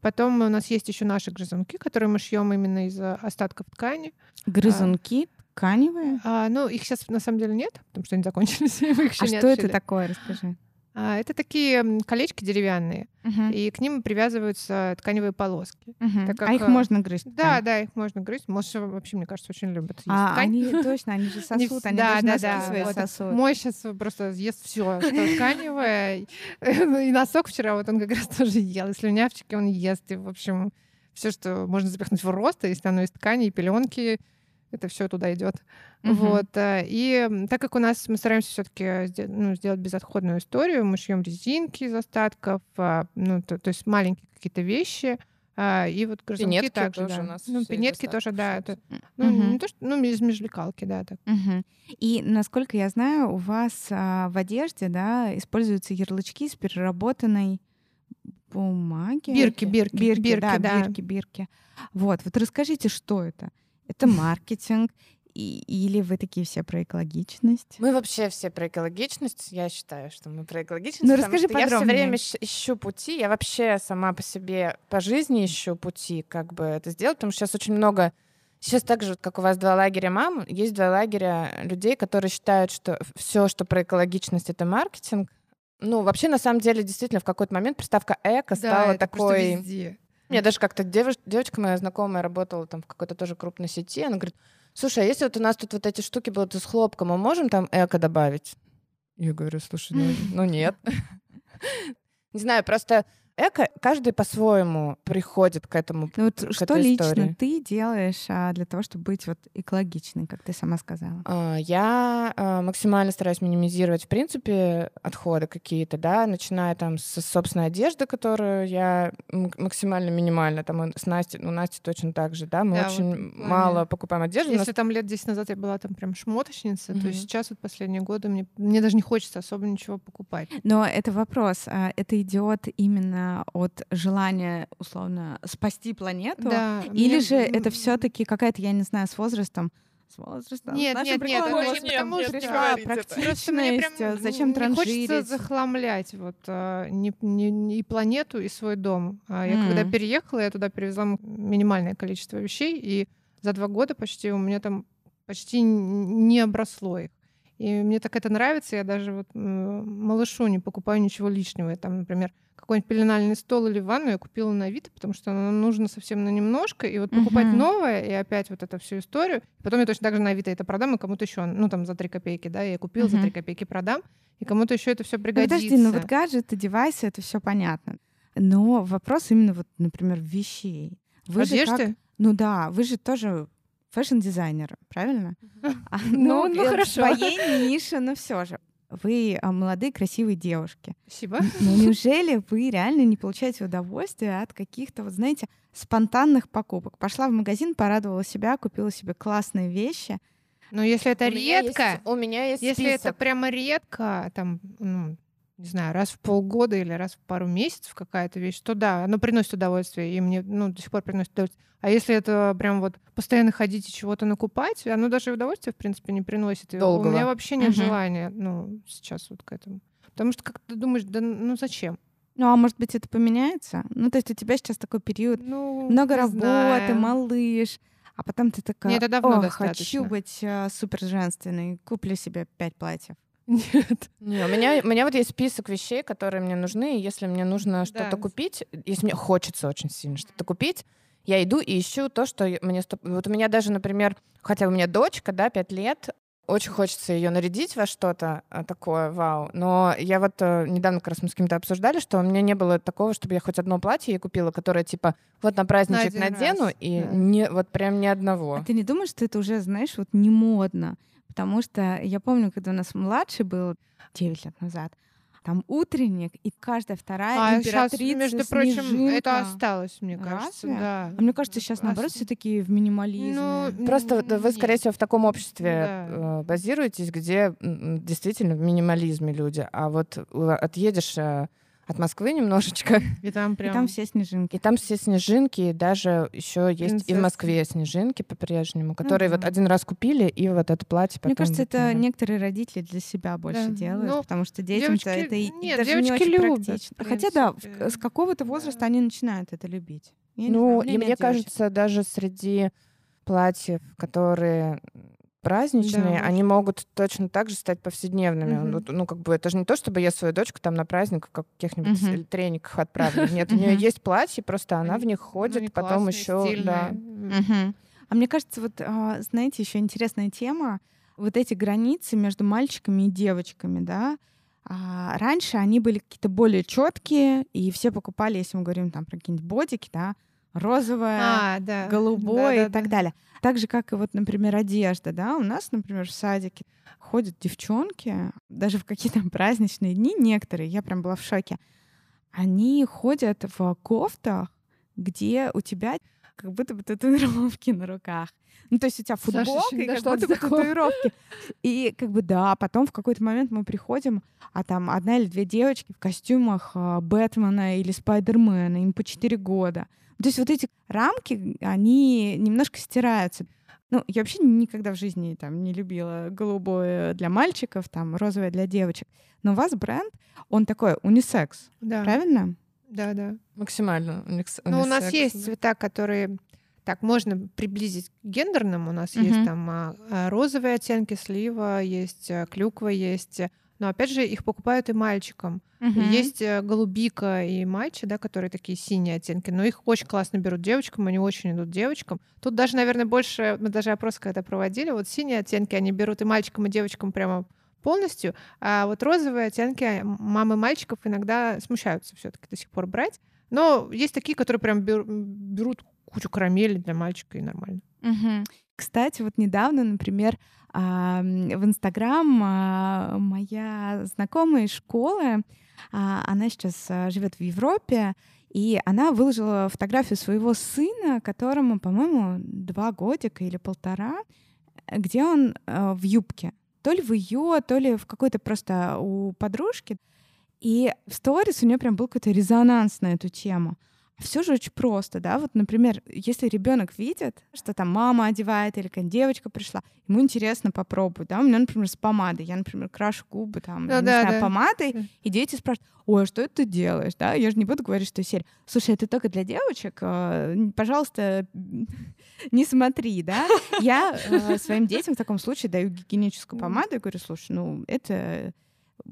Потом у нас есть еще наши грызунки, которые мы шьем именно из а, остатков ткани. Грызунки тканевые? А, ну, их сейчас на самом деле нет, потому что они закончились, А не что это отшили. такое? Расскажи. А, Это такие колечки деревянные, Мгм. и к ним привязываются тканевые полоски. Мгм. так а как, их э, можно грызть? Да, ткань? да, их можно грызть. Малыши вообще, мне кажется, очень любят есть А, ткань. они точно, они же сосут, они да, да, да, свои вот. сосут. Мой сейчас просто съест все, что тканевое. И носок вчера вот он как раз тоже ел. И слюнявчики он ест. И, в общем, все, что можно запихнуть в рост, а если оно из ткани и пеленки, это все туда идет. Мгм. Вот. э, И так как у нас мы стараемся все-таки сделать безотходную историю, мы шьем резинки из остатков, а, ну, то, то есть маленькие какие-то вещи. а, И вот грызунки Пинетки также, тоже да. у нас Ну, пинетки тоже, да. Это, ну, Мгм. не то, что, ну, из межлекалки, да, так. Мгм. И насколько я знаю, у вас а, в одежде, да, используются ярлычки с переработанной бумаги. Бирки, бирки, бирки, бирки, да, да. бирки, бирки. Вот, вот расскажите, что это? Это маркетинг и- или вы такие все про экологичность? Мы вообще все про экологичность. Я считаю, что мы про экологичность. Ну, расскажи что Я все подробнее. время ищ- ищу пути. Я вообще сама по себе по жизни ищу пути, как бы это сделать, потому что сейчас очень много Сейчас так же, как у вас два лагеря мам, есть два лагеря людей, которые считают, что все, что про экологичность, это маркетинг. Ну, вообще, на самом деле, действительно, в какой-то момент приставка эко стала такой... Мне даже как-то девуш- девочка моя знакомая работала там в какой-то тоже крупной сети, она говорит, слушай, а если вот у нас тут вот эти штуки будут из хлопка, мы можем там эко добавить? Я говорю, слушай, ну, ну нет. Не знаю, просто эко, каждый по-своему приходит к этому. Ну вот к что этой лично истории. ты делаешь а, для того, чтобы быть вот экологичной, как ты сама сказала? А, Я а, максимально стараюсь минимизировать, в принципе, отходы какие-то, да, начиная там с собственной одежды, которую я максимально минимально, там с Настей, ну, Настя точно так же, да, мы Да, вот очень в плане- мало покупаем одежды. у нас Если там лет 10 назад я была там прям шмоточница, Мгм. то сейчас вот последние годы мне, мне даже не хочется особо ничего покупать. Но это вопрос. а, Это идет именно от желания, условно, спасти планету? Да, Или мне- же это м, все-таки какая-то, я не знаю, с возрастом? С возрастом? Нет, с нашим нет, нет, это возраста не потому, что- пришла мне прям практичность, зачем не хочется транжирить? захламлять вот а, не, не- не и планету, и свой дом. А Я когда М. переехала, я туда привезла м- минимальное количество вещей, и за два года почти у меня там почти не обросло их. И мне так это нравится, я даже вот малышу не покупаю ничего лишнего. Там, например, какой-нибудь пеленальный стол или ванну я купила на Авито, потому что оно нужно совсем на немножко, и вот покупать Мгм. новое, и опять вот эту всю историю. Потом я точно так же на Авито это продам, и кому-то еще, ну там за 3 копейки, да, я купила, за Мгм. 3 копейки продам, и кому-то еще это все Ну, пригодится. подожди, ну вот гаджеты, девайсы, это все понятно. Но вопрос именно вот, например, вещей. Вы же как- Одежды? Ну да, вы же тоже fashion-дизайнер, правильно? А, Ну, ну, э, хорошо. В своей нише, но все же. Вы а, молодые, красивые девушки. Спасибо. Но неужели вы реально не получаете удовольствие от каких-то, вот знаете, спонтанных покупок? Пошла в магазин, порадовала себя, купила себе классные вещи. Но если это У меня редко, есть- у меня есть если это список. прямо редко, там, ну, не знаю, раз в полгода или раз в пару месяцев какая-то вещь, то да, оно приносит удовольствие, и мне, ну, до сих пор приносит удовольствие. А если это прям вот постоянно ходить и чего-то накупать, оно даже удовольствия, в принципе, не приносит. И Долгого. У меня вообще нет Мгм. желания, ну, сейчас вот к этому. Потому что как ты думаешь, да ну зачем? Ну, а может быть, это поменяется? Ну, то есть у тебя сейчас такой период Ну, много работы, знаю. малыш, а потом ты такая, Не, это давно «О, достаточно». хочу быть э, супер женственной, куплю себе пять платьев. Нет. Не, у меня, у меня вот есть список вещей, которые мне нужны, и если мне нужно что-то Да. купить, если мне хочется очень сильно что-то купить, я иду и ищу то, что мне... Вот у меня даже, например, хотя у меня дочка, да, 5 лет, очень хочется ее нарядить во что-то а, такое, вау. Но я вот э, недавно как раз мы с кем-то обсуждали, что у меня не было такого, чтобы я хоть одно платье ей купила, которое типа вот на праздничек один надену, раз, и да. не, вот прям ни одного. А ты не думаешь, что это уже, знаешь, вот не модно? Потому что я помню, когда у нас младший был 9 лет назад, там утренник, и каждая вторая А сейчас, императрица между прочим, это Снежинка. осталось, мне кажется. Разве? Да. А мне кажется, сейчас наоборот все такие в минимализме. Ну, Просто вот вы, Нет. скорее всего, в таком обществе Да. э, базируетесь, где действительно в минимализме люди. А вот э, отъедешь э, от Москвы немножечко, И там И прям... там все снежинки. и там все снежинки, и даже еще есть и в. Москве снежинки по-прежнему, которые вот да. один раз купили, и вот это платье потом Мне кажется, это выкинули. некоторые родители для себя больше Да. делают, Ну, потому что детям-то девочки- это и, и нет, даже не девочки очень любят, практично. Хотя да, с какого-то возраста Да. они начинают это любить. Я Ну, знаю, и мне девочек. кажется, даже среди платьев, которые праздничные, Да, они могут точно так же стать повседневными. Мгм. Вот, Ну, как бы это же не то, чтобы я свою дочку там на праздник в каких-нибудь Мгм. с- трениках отправлю. Нет, у нее есть платье, просто она в них ну, ходит, потом еще, да. А мне кажется, вот, а, знаете, еще интересная тема, вот эти границы между мальчиками и девочками, да, А, раньше они были какие-то более четкие, и все покупали, если мы говорим там про какие-нибудь бодики, да, розовое, А, да. голубое и Да-да-да. так далее. Так же, как и вот, например, одежда, да, у нас, например, в садике ходят девчонки, даже в какие-то праздничные дни некоторые, я прям была в шоке, они ходят в кофтах, где у тебя как будто бы татуировки на руках. Ну, то есть у тебя Саша футболка не и как будто бы такого. татуировки. И как бы да, потом в какой-то момент мы приходим, а там одна или две девочки в костюмах а, Бэтмена или Спайдермена, им по 4 года. То есть вот эти рамки, они немножко стираются. Ну, я вообще никогда в жизни там не любила голубое для мальчиков, там розовое для девочек. Но у вас бренд, он такой унисекс, Да, правильно? да, да. Максимально. уникс- Ну, у нас унисекс, есть цвета, которые так можно приблизить к гендерным. У нас Мгм. есть там а, а, розовые оттенки, слива, есть а, клюква, есть. А, Но опять же, их покупают и мальчикам. Мгм. Есть э, голубика и матчи, да, которые такие синие оттенки, но их очень классно берут девочкам, они очень идут девочкам. Тут даже, наверное, больше, мы даже опрос когда проводили, вот синие оттенки они берут и мальчикам, и девочкам прямо полностью, а вот розовые оттенки м- мамы мальчиков иногда смущаются все таки до сих пор брать. Но есть такие, которые прям бер- берут кучу карамели для мальчика и нормально. Мгм. Кстати, вот недавно, например, а, в Инстаграм а, моя знакомая из школы, а, она сейчас а, живет в Европе, и она выложила фотографию своего сына, которому, по-моему, два годика или полтора, где он в юбке. То ли в ее, то ли в какой-то просто у подружки. И в сторис у нее прям был какой-то резонанс на эту тему. Все же очень просто, да. Вот, например, если ребенок видит, что там мама одевает или какая девочка пришла, ему интересно попробовать, да. У меня, например, с помадой. Я, например, крашу губы там, Да, не да, знаю, да. помадой, Да. и дети спрашивают, ой, а что это ты делаешь, да? Я же не буду говорить, что серия. Слушай, это только для девочек, э, пожалуйста, не смотри, да. Я э, своим детям в таком случае даю гигиеническую помаду и говорю, слушай, ну, это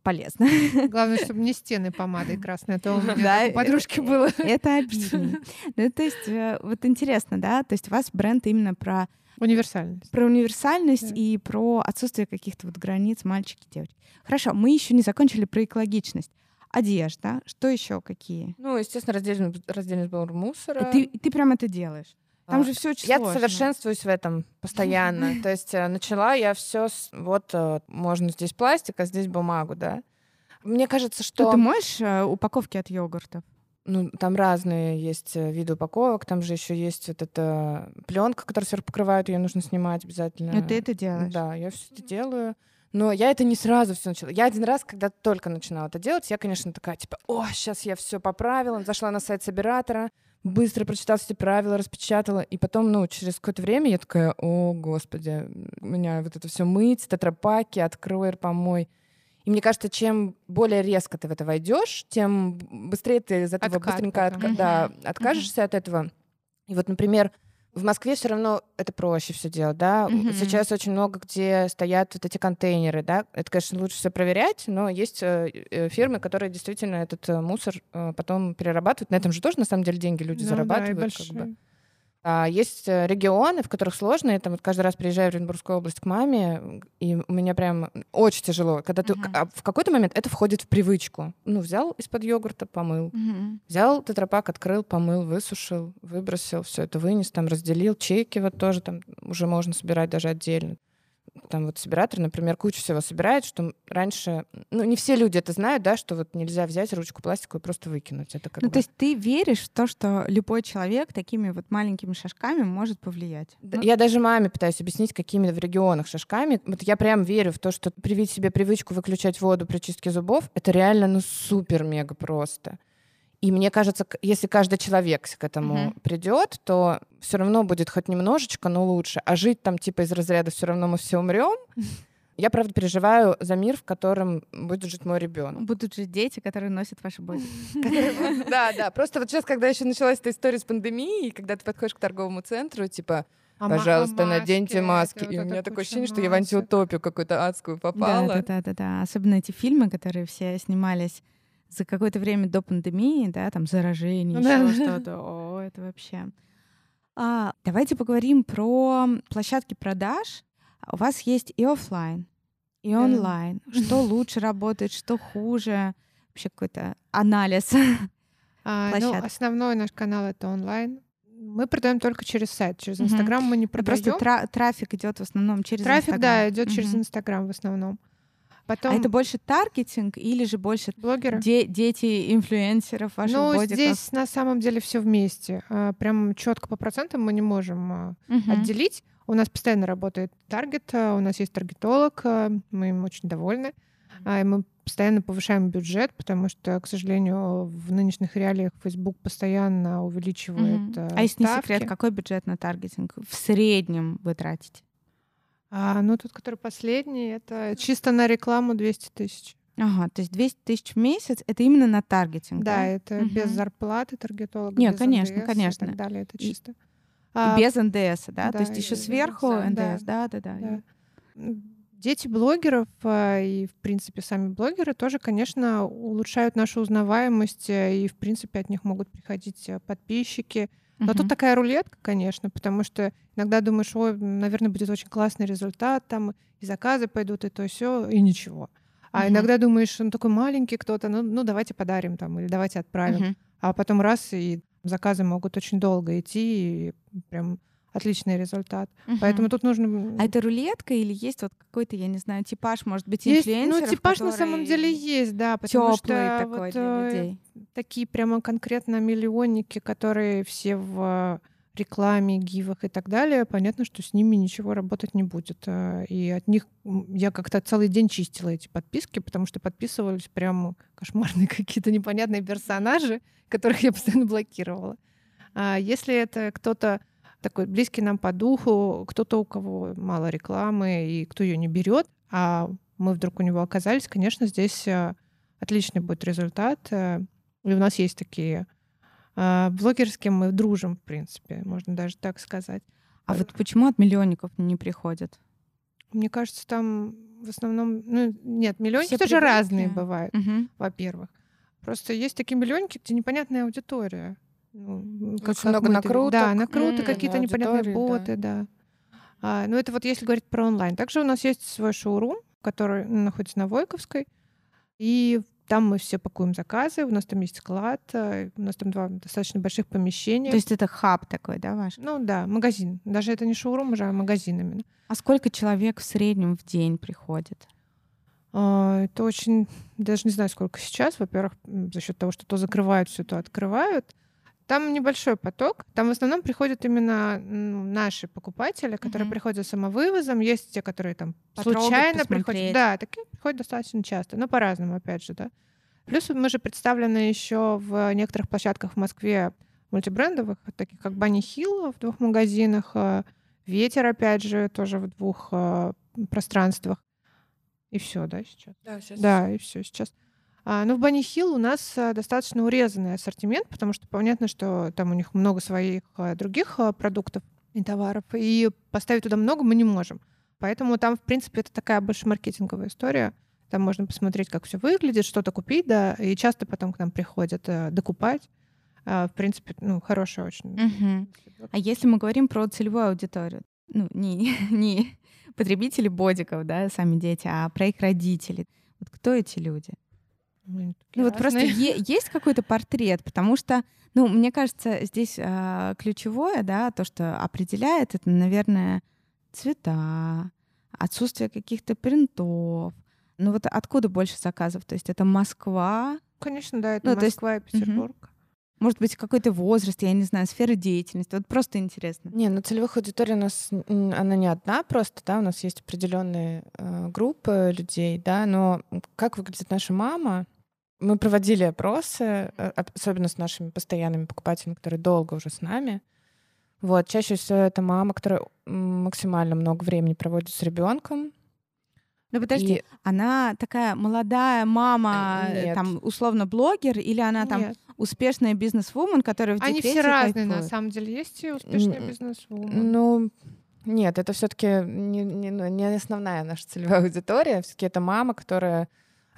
полезно. Главное, чтобы не стены помадой красной, а то у меня Да, подружки было. Это обидно. Ну, то есть, э, вот интересно, да, то есть у вас бренд именно про, Универсальность. про универсальность Да. и про отсутствие каких-то вот границ мальчики, девочки. Хорошо, мы еще не закончили про экологичность. Одежда, что еще какие? Ну, естественно, раздельный, раздельный сбор мусора. И ты, ты прям это делаешь. Там А, же все очень Я сложно. совершенствуюсь в этом постоянно. То есть э, начала я все вот э, можно здесь пластик, а здесь бумагу, да. Мне кажется, Что что ты моешь э, упаковки от йогуртов? ну, там разные есть виды упаковок, там же еще есть вот эта пленка, которую сверху покрывают, ее нужно снимать обязательно. И ты это делаешь? Да, я все это делаю. Но я это не сразу все начала. Я один раз, когда только начинала это делать, я, конечно, такая, типа, о, сейчас я все поправила, зашла на сайт собиратора, быстро прочитала все правила, распечатала, и потом, ну, через какое-то время я такая, о, господи, у меня вот это все мыть, тетрапаки, открой, помой. И мне кажется, чем более резко ты в это войдешь, тем быстрее ты из этого Откат быстренько потом. отка- да, откажешься от этого. И вот, например, в Москве все равно это проще все делать, да. Мгм. Сейчас очень много где стоят вот эти контейнеры, да. Это, конечно, лучше все проверять, но есть э, э, фирмы, которые действительно этот э, мусор потом перерабатывают. На этом же тоже на самом деле деньги люди Ну да, и зарабатывают. как бы. А есть э, регионы, в которых сложно. Я там вот каждый раз приезжаю в Оренбургскую область к маме, и у меня прям очень тяжело. Когда ты Мгм. а в какой-то момент это входит в привычку. Ну, взял из-под йогурта, помыл. Мгм. Взял тетрапак, открыл, помыл, высушил, выбросил, все это вынес, там разделил. Чеки вот тоже там уже можно собирать даже отдельно. Там вот собиратор, например, кучу всего собирает, что раньше... Ну, не все люди это знают, да, что вот нельзя взять ручку пластиковую и просто выкинуть. Это как Ну, бы... то есть ты веришь в то, что любой человек такими вот маленькими шажками может повлиять? Да, Ну, Я даже маме пытаюсь объяснить, какими в регионах шажками. Вот я прям верю в то, что привить себе привычку выключать воду при чистке зубов, это реально, ну, супер-мега просто. И мне кажется, если каждый человек к этому Мгм. придет, то все равно будет хоть немножечко, но лучше. А жить там типа из разряда все равно мы все умрем. Я правда переживаю за мир, в котором будет жить мой ребенок. Будут же дети, которые носят ваши боди. Да, да. Просто вот сейчас, когда еще началась эта история с пандемией, когда ты подходишь к торговому центру, типа, А а пожалуйста, наденьте маски. И у меня такое ощущение, что я в антиутопию какую-то адскую попала. да, да, да, да. Особенно эти фильмы, которые все снимались за какое-то время до пандемии, да, там заражение, Да. еще что-то. О, это вообще. А, давайте поговорим про площадки продаж. У вас есть и оффлайн, и Да. онлайн. Что лучше работает, что хуже? Вообще какой-то анализ. А, ну, площадок. основной наш канал это онлайн. Мы продаем только через сайт, через. Инстаграм мы не продаем. Просто тра- трафик идет в основном через Трафик, Инстаграм. да, идет через Мгм. Инстаграм в основном. Потом А это больше таргетинг или же больше блогеры. де- дети инфлюенсеров ваших Ну, бодиков? здесь на самом деле все вместе. А, Прям четко по процентам мы не можем а, Мгм. отделить. У нас постоянно работает таргет, а, у нас есть таргетолог, а, мы им очень довольны. А, и мы постоянно повышаем бюджет, потому что, к сожалению, в нынешних реалиях Facebook постоянно увеличивает Мгм. а, А если не ставки. секрет, какой бюджет на таргетинг в среднем вы тратите? А, ну, тот, который последний, это чисто на рекламу 200 тысяч. Ага, то есть 200 тысяч в месяц — это именно на таргетинг, Да, да? это без Мгм. зарплаты таргетолога, Не, без конечно, НДС конечно. И так далее, это чисто. И А, без НДС, да? То да, есть еще сверху да, НДС, да, да, да. да. М, Дети блогеров а, и, в принципе, сами блогеры тоже, конечно, улучшают нашу узнаваемость, э, и, в принципе, от них могут приходить э, подписчики. Но тут такая рулетка, конечно, потому что иногда думаешь, ой, наверное, будет очень классный результат, там и заказы пойдут, и то все, и ничего. А Мгм. иногда думаешь, он такой маленький кто-то, ну, ну давайте подарим там, или давайте отправим. Мгм. А потом раз, и заказы могут очень долго идти, и прям отличный результат. Мгм. Поэтому тут нужно... А это рулетка или есть вот какой-то, я не знаю, типаж, может быть, есть, инфлюенсеров, ну, типаж на самом деле есть, да, потому что такой вот, для э, людей. такие прямо конкретно миллионники, которые все в рекламе, гивах и так далее, понятно, что с ними ничего работать не будет. А, И от них я как-то целый день чистила эти подписки, потому что подписывались прям кошмарные какие-то непонятные персонажи, которых я постоянно блокировала. А если это кто-то такой близкий нам по духу, кто-то, у кого мало рекламы и кто ее не берет, а мы вдруг у него оказались, конечно, здесь а, отличный будет результат. А, И у нас есть такие а, блогеры, с кем мы дружим, в принципе, можно даже так сказать. А вот почему от миллионников не приходят? Мне кажется, там в основном... Ну, нет, миллионники Все тоже привыкли. разные бывают, Мгм. во-первых. Просто есть такие миллионники, где непонятная аудитория. Ну, как- Очень много накруток, Да, накруты, м, какие-то непонятные аудитории, да. боты, да. А, ну, это вот если говорить про онлайн. Также у нас есть свой шоурум, который находится на Войковской. И там мы все пакуем заказы, у нас там есть склад, э, у нас там два достаточно больших помещения. То есть это хаб такой, да, ваш? Ну да, магазин. Даже это не шоурум, уже а магазин именно. А сколько человек в среднем в день приходит? А, Это очень, даже не знаю, сколько сейчас. Во-первых, за счет того, что то закрывают, все то открывают. Там небольшой поток. Там в основном приходят именно наши покупатели, которые Мгм. приходят самовывозом. Есть те, которые там Потрогать, случайно посмотреть. приходят. Да, такие приходят достаточно часто, но по-разному, опять же, да. Плюс мы же представлены еще в некоторых площадках в Москве мультибрендовых, таких как Банни Хилл в двух магазинах, э, Ветер, опять же, тоже в двух э, пространствах. И все, да, сейчас? Да, сейчас. Да, и все сейчас. А, ну, в Банни Хилл у нас а, достаточно урезанный ассортимент, потому что понятно, что там у них много своих а, других продуктов и товаров, и поставить туда много мы не можем. Поэтому там, в принципе, это такая больше маркетинговая история. Там можно посмотреть, как все выглядит, что-то купить, да, и часто потом к нам приходят а, докупать. В принципе, ну, хорошая очень. Мгм. А если мы говорим про целевую аудиторию, ну, не, не потребители бодиков, да, сами дети, а про их родителей. Вот кто эти люди? Ну вот просто есть какой-то портрет, потому что, ну, мне кажется, здесь а, ключевое, да, то, что определяет, это, наверное, цвета, отсутствие каких-то принтов. Ну вот откуда больше заказов? То есть это Москва, Конечно, да, это Ну, то есть- Москва и Петербург. может быть, какой-то возраст, я не знаю, сфера деятельности. Вот просто интересно. Не, ну целевых аудиторий у нас она не одна просто, да, у нас есть определенные э, группы людей, да, но как выглядит наша мама? Мы проводили опросы, э, об- особенно с нашими постоянными покупателями, которые долго уже с нами. Вот, чаще всего это мама, которая максимально много времени проводит с ребенком. Ну подожди, она такая молодая мама, Э, нет. там условно блогер, или она там Нет. успешная бизнес-вумен, которая в Они декрете все разные, на кайфует? самом деле. Есть и успешные бизнес-вумен. Ну, нет, это все-таки не, не, ну, не основная наша целевая аудитория. Все-таки это мама, которая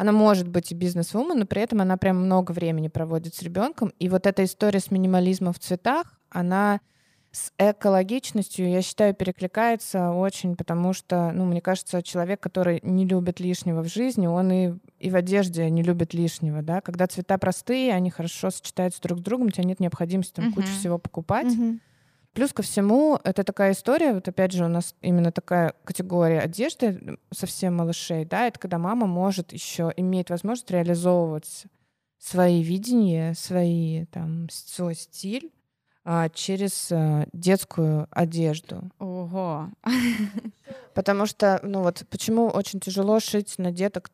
она может быть и бизнес-вумен, но при этом она прям много времени проводит с ребенком. И вот эта история с минимализмом в цветах, она с экологичностью, я считаю, перекликается очень, потому что, ну, мне кажется, человек, который не любит лишнего в жизни, он и, и в одежде не любит лишнего, да. Когда цвета простые, они хорошо сочетаются друг с другом, у тебя нет необходимости там кучу Мгм. всего покупать. Мгм. Плюс ко всему, это такая история, вот опять же, у нас именно такая категория одежды совсем малышей, да, это когда мама может еще имеет возможность реализовывать свои видения, свои там свой стиль а, через а, детскую одежду. Ого. Потому что, ну вот, почему очень тяжело шить на деток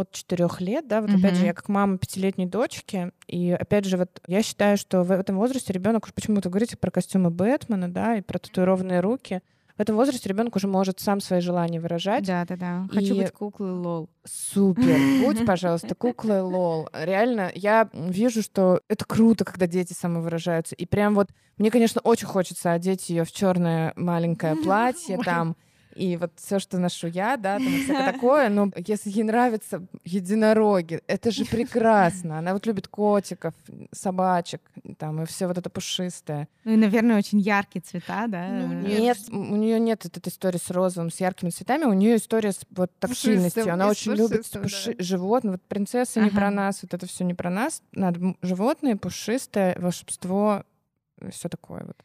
от четырех лет, да, вот опять же, я как мама пятилетней дочки, и опять же, вот я считаю, что в этом возрасте ребенок, уж почему-то говорите про костюмы Бэтмена, да, и про татуированные руки, в этом возрасте ребенок уже может сам свои желания выражать. Да, да, да. Хочу И- быть куклой лол. Супер, будь, пожалуйста, куклой лол. Реально, я вижу, что это круто, когда дети самовыражаются. И прям вот, мне, конечно, очень хочется одеть ее в черное маленькое платье там, и вот все, что ношу я, да, там всякое такое, но если ей нравятся единороги, это же прекрасно. Она вот любит котиков, собачек, там, и все вот это пушистое. Ну и, наверное, очень яркие цвета, да? Ну, э, Нет. У нее нет этой истории с розовым, с яркими цветами. У нее история с вот тактильностью. Она очень любит пуши- да. животных. Вот принцесса не про Ага. нас, вот это все не про нас. Надо животные, пушистое, волшебство, все такое вот.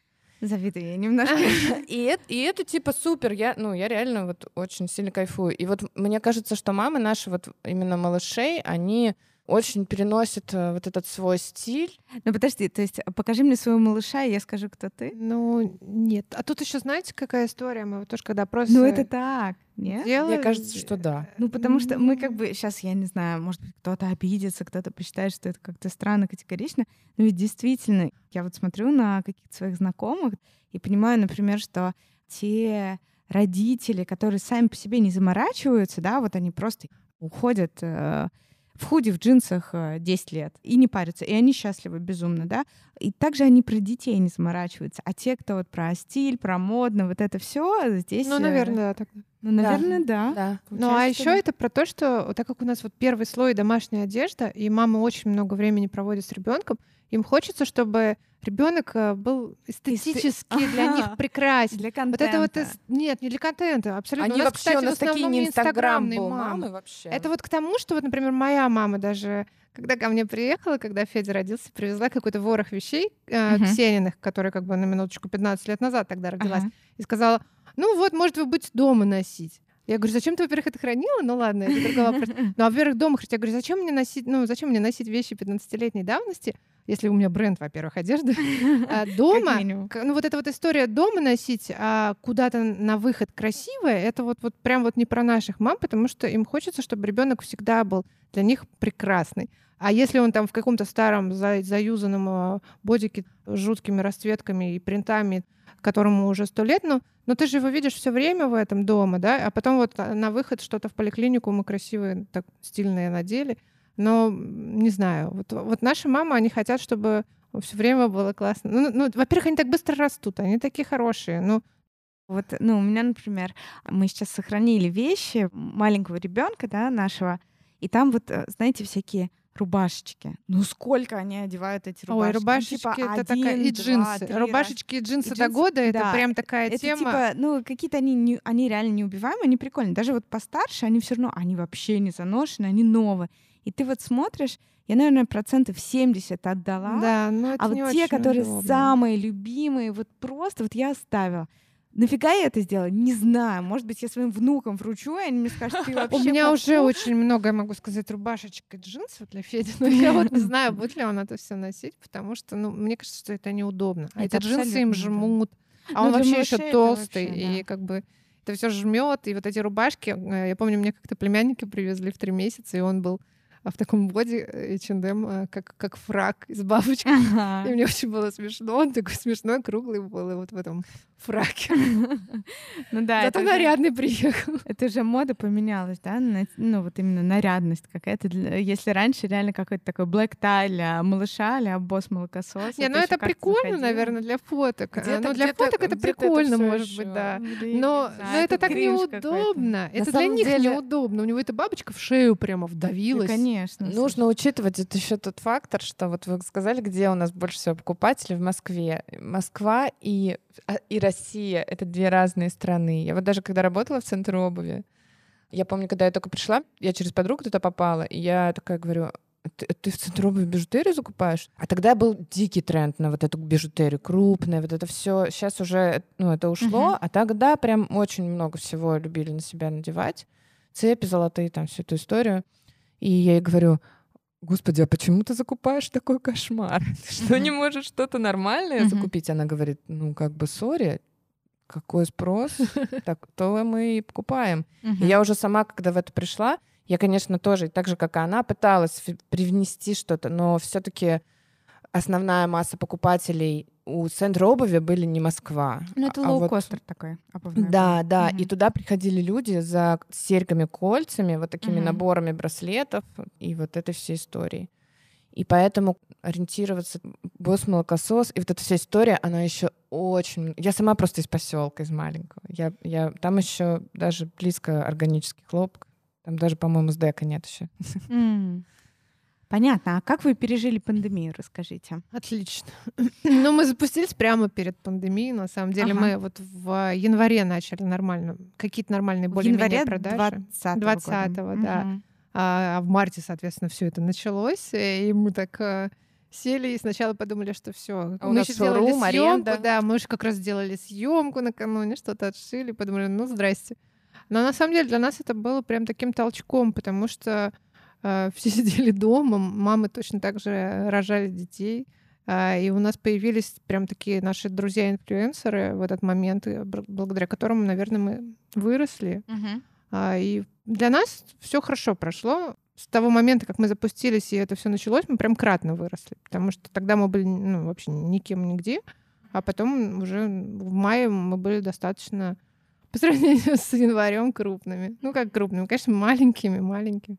Завидую я немножко. И это, и это типа супер. Я, ну, я реально вот очень сильно кайфую. И вот мне кажется, что мамы наши, вот именно малышей, они очень переносит э, вот этот свой стиль. Ну подожди, то есть покажи мне своего малыша, и я скажу, кто ты. Ну, нет. А тут еще знаете, какая история? Мы вот тоже когда просто... Ну это так, нет? делали- Мне кажется, что да. Ну, потому что мы как бы сейчас, я не знаю, может быть, кто-то обидится, кто-то посчитает, что это как-то странно, категорично. Но ведь действительно, я вот смотрю на каких-то своих знакомых и понимаю, например, что те родители, которые сами по себе не заморачиваются, да, вот они просто уходят э, в худи, в джинсах э, 10 лет и не парятся, и они счастливы безумно, да. И также они про детей не заморачиваются. А те, кто вот про стиль, про модно, вот это все здесь... Ну, э, наверное, да, так. Ну, наверное, да. Да. Ну, а еще это про то, что так как у нас вот первый слой домашняя одежда, и мама очень много времени проводит с ребенком, им хочется, чтобы ребенок был эстетически для Ага. них прекрасен. Для Вот контента. это вот нет, не для контента, абсолютно. Они у нас, вообще, кстати, у нас такие не инстаграм инстаграмные мамы. мамы вообще. Это вот к тому, что вот, например, моя мама даже, когда ко мне приехала, когда Федя родился, привезла какой-то ворох вещей э, Мгм. Ксениных, которая как бы на минуточку 15 лет назад тогда родилась, Ага. и сказала, ну вот, может, вы будете дома носить. Я говорю, зачем ты, во-первых, это хранила? Ну ладно, это другой вопрос. Ну, а во-первых, дома хранить. Я говорю, зачем мне носить, ну, зачем мне носить вещи 15-летней давности, если у меня бренд, во-первых, одежды, а дома, ну вот эта вот история дома носить, а куда-то на выход красивое, это вот, вот прям вот не про наших мам, потому что им хочется, чтобы ребенок всегда был для них прекрасный. А если он там в каком-то старом за- заюзанном а, бодике с жуткими расцветками и принтами, которому уже сто лет, ну, но ты же его видишь все время в этом дома, да, а потом вот а, на выход что-то в поликлинику мы красивые, так стильные надели. Но не знаю, вот, вот наши мамы, они хотят, чтобы все время было классно. Ну, ну, во-первых, они так быстро растут, они такие хорошие. Ну, Вот, ну, у меня, например, мы сейчас сохранили вещи маленького ребенка, да, нашего, и там вот, э, знаете, всякие рубашечки. Ну, сколько они одевают эти рубашки? ой, Ну, рубашечки типа, это такая один, и два, джинсы. три Рубашечки и джинсы до джинсы, года это да. прям такая Это тема. типа, ну, какие-то они, не- они реально неубиваемые, они прикольные. Даже вот постарше, они все равно, они вообще не заношены, они новые. И ты вот смотришь, я, наверное, процентов 70 отдала. Да, но это а вот не те, которые удобно. самые любимые, вот просто вот я оставила. Нафига я это сделала? Не знаю. Может быть, я своим внукам вручу, и они мне скажут, ты вообще У меня уже фу». очень много, я могу сказать, рубашечек и джинсов для Феди, но я вот не знаю, будет ли он это все носить, потому что, ну, мне кажется, что это неудобно. А Это эти джинсы им жмут, а Ну, он для вообще еще толстый, и как бы это все жмет, и вот эти рубашки, э, я помню, мне как-то племянники привезли в три месяца, и он был в таком боди э, H&M, э, как, как фрак из бабочки. Ага. И мне очень было смешно. Он такой смешной, круглый был, и вот в этом фраке. Ну да, Зато нарядный приехал. Это же мода поменялась, да? Ну, вот именно нарядность какая-то. Если раньше реально какой-то такой блэк тай для малыша, для босс молокосос. Не, ну это прикольно, наверное, для фоток. Где-то- Ну, для фоток это прикольно, может быть, да. Но, но это так неудобно. Это для них неудобно. У него эта бабочка в шею прямо вдавилась. конечно. Нужно учитывать это еще тот фактор, что вот вы сказали, где у нас больше всего покупателей в Москве. Москва и, а, и Россия — это две разные страны. Я вот даже когда работала в центре обуви, я помню, когда я только пришла, я через подругу туда попала, и я такая говорю, ты, ты в центре обуви бижутерию закупаешь? А тогда был дикий тренд на вот эту бижутерию, крупная, вот это все. Сейчас уже, ну, это ушло, Мгм. а тогда прям очень много всего любили на себя надевать. Цепи золотые, там, всю эту историю. И я ей говорю, Господи, а почему ты закупаешь такой кошмар? Ты что, не можешь что-то нормальное закупить? Она говорит, ну, как бы, сори, какой спрос, так то мы и покупаем. И я уже сама, когда в это пришла, я, конечно, тоже, так же, как и она, пыталась привнести что-то, но все таки основная масса покупателей у центра обуви были не Москва. Ну, это а вот- лоукостер такой. обувной да, да. Мгм. И туда приходили люди за серьгами, кольцами, вот такими Мгм. наборами браслетов и вот этой всей истории. И поэтому ориентироваться босс молокосос и вот эта вся история, она еще очень. Я сама просто из поселка, из маленького. Я, я там еще даже близко органический хлопок. Там даже, по-моему, с дека нет еще. М. Понятно. А как вы пережили пандемию, расскажите? Отлично. Ну, мы запустились прямо перед пандемией. На самом деле, Ага. мы вот в январе начали нормально, какие-то нормальные более-менее продажи. 20 20-го, да. А а в марте, соответственно, все это началось, э, и мы так э, сели и сначала подумали, что все. А мы еще сделали съемку, аренда. да, мы же как раз сделали съемку накануне, что-то отшили, подумали, ну здрасте. Но на самом деле для нас это было прям таким толчком, потому что все сидели дома, мамы точно так же рожали детей. А, и у нас появились прям такие наши друзья-инфлюенсеры в этот момент, э, благодаря которым, наверное, мы выросли. А, И для нас все хорошо прошло. С того момента, как мы запустились, и это все началось, мы прям кратно выросли. Потому что тогда мы были ну, вообще никем нигде. А потом уже в мае мы были достаточно по сравнению с январем крупными. Ну, как крупными, конечно, маленькими, маленькими.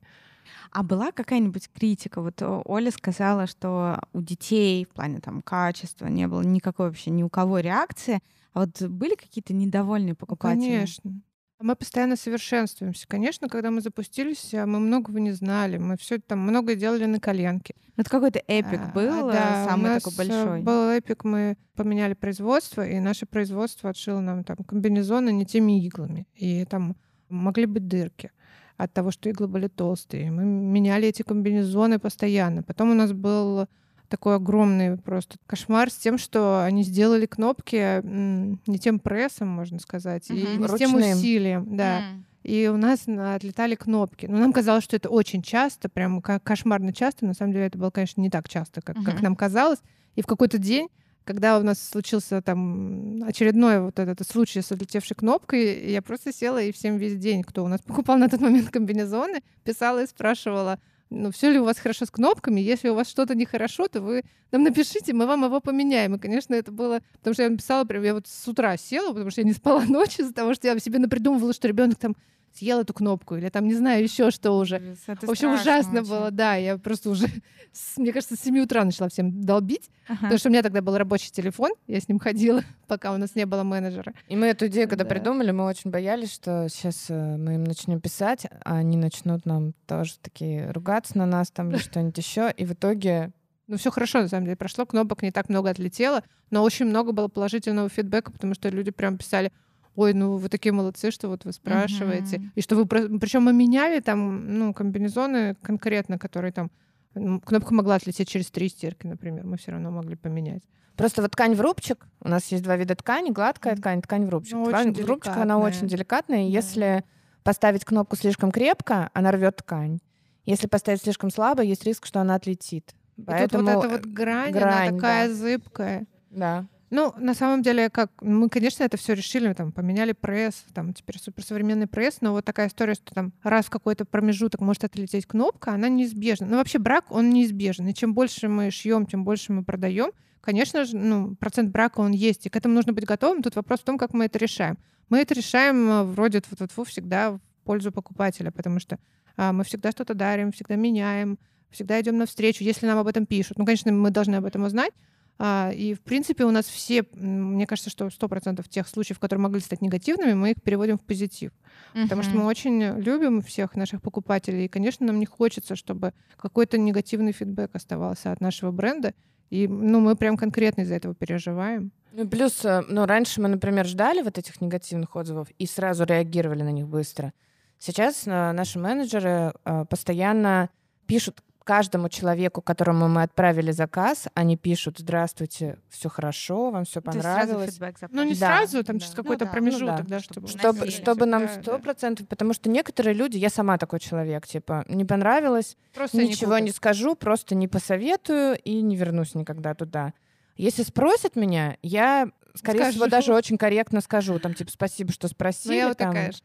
А была какая-нибудь критика? Вот э, Оля сказала, что у детей в плане там качества не было никакой вообще ни у кого реакции. А вот были какие-то недовольные Ну, покупатели? Конечно. Мы постоянно совершенствуемся. Конечно, когда мы запустились, а, мы многого не знали. Мы все там многое делали на коленке. Ну, Это какой-то эпик А, был, э, да, у самый нас, такой э, большой. Был эпик, мы поменяли производство, и наше производство отшило нам там комбинезоны не теми иглами. И там могли быть дырки от того, что иглы были толстые. Мы меняли эти комбинезоны постоянно. Потом у нас был такой огромный просто кошмар с тем, что они сделали кнопки не тем прессом, можно сказать, и Мгм. не с тем Ручным. усилием. Да. М. И у нас на- отлетали кнопки. Но нам казалось, что это очень часто, прям кошмарно часто. На самом деле это было, конечно, не так часто, как, как Мгм. нам казалось. И в какой-то день, когда у нас случился там очередной вот этот случай с отлетевшей кнопкой, я просто села и всем весь день, кто у нас покупал на тот момент комбинезоны, писала и спрашивала, ну, все ли у вас хорошо с кнопками? Если у вас что-то нехорошо, то вы нам напишите, мы вам его поменяем. И, конечно, это было... Потому что я написала, прям я вот с утра села, потому что я не спала ночью из-за того, что я себе напридумывала, что ребенок там съел эту кнопку или там, не знаю, еще что уже. Это В общем, ужасно очень. было, да. Я просто уже, с- мне кажется, с 7 утра начала всем долбить, Ага. потому что у меня тогда был рабочий телефон, я с ним ходила, пока у нас не было менеджера. И мы эту идею, когда Да. придумали, мы очень боялись, что сейчас мы им начнем писать, а они начнут нам тоже такие ругаться на нас там или что-нибудь еще. И в итоге Ну, все хорошо, на самом деле, прошло, кнопок не так много отлетело, но очень много было положительного фидбэка, потому что люди прям писали, ой, ну вы такие молодцы, что вот вы спрашиваете. Мгм. И что вы... Причем мы меняли там, ну, комбинезоны конкретно, которые там... Кнопка могла отлететь через три стирки, например, мы все равно могли поменять. Просто вот ткань в рубчик, у нас есть два вида ткани, гладкая ткань, ткань в рубчик. Ну, ткань в рубчик, она очень деликатная. и Да. если поставить кнопку слишком крепко, она рвет ткань. Если поставить слишком слабо, есть риск, что она отлетит. И Поэтому, тут вот эта вот грань, грань, она такая да. зыбкая. да. Ну, на самом деле, как мы, конечно, это все решили, там, поменяли пресс, там теперь суперсовременный пресс, но вот такая история, что там раз в какой-то промежуток может отлететь кнопка, она неизбежна. Ну, вообще брак, он неизбежен. И чем больше мы шьем, тем больше мы продаем. Конечно же, ну, процент брака он есть, и к этому нужно быть готовым. Тут вопрос в том, как мы это решаем. Мы это решаем э, вроде вот всегда в пользу покупателя, потому что а, мы всегда что-то дарим, всегда меняем, всегда идем навстречу, если нам об этом пишут. Ну, конечно, мы должны об этом узнать, И, в принципе, у нас все, мне кажется, что 100% тех случаев, которые могли стать негативными, мы их переводим в позитив. Потому что мы очень любим всех наших покупателей. И, конечно, нам не хочется, чтобы какой-то негативный фидбэк оставался от нашего бренда. И ну, мы прям конкретно из-за этого переживаем. Ну, плюс, э, ну, раньше мы, например, ждали вот этих негативных отзывов и сразу реагировали на них быстро. Сейчас э, наши менеджеры э, постоянно пишут каждому человеку, которому мы отправили заказ, они пишут «Здравствуйте, все хорошо, вам все понравилось». Ну, не Да, сразу, там да. через Ну какой-то да, ну промежуток, да, да, чтобы чтобы... Чтобы, нам Да, сто да. процентов, потому что некоторые люди, я сама такой человек, типа, не понравилось, Просто ничего не купят. скажу, просто не посоветую и не вернусь никогда туда. Если спросят меня, я, скорее всего, Скажу. даже очень корректно скажу, там, типа, спасибо, что Ну, спросили, я вот там, такая же.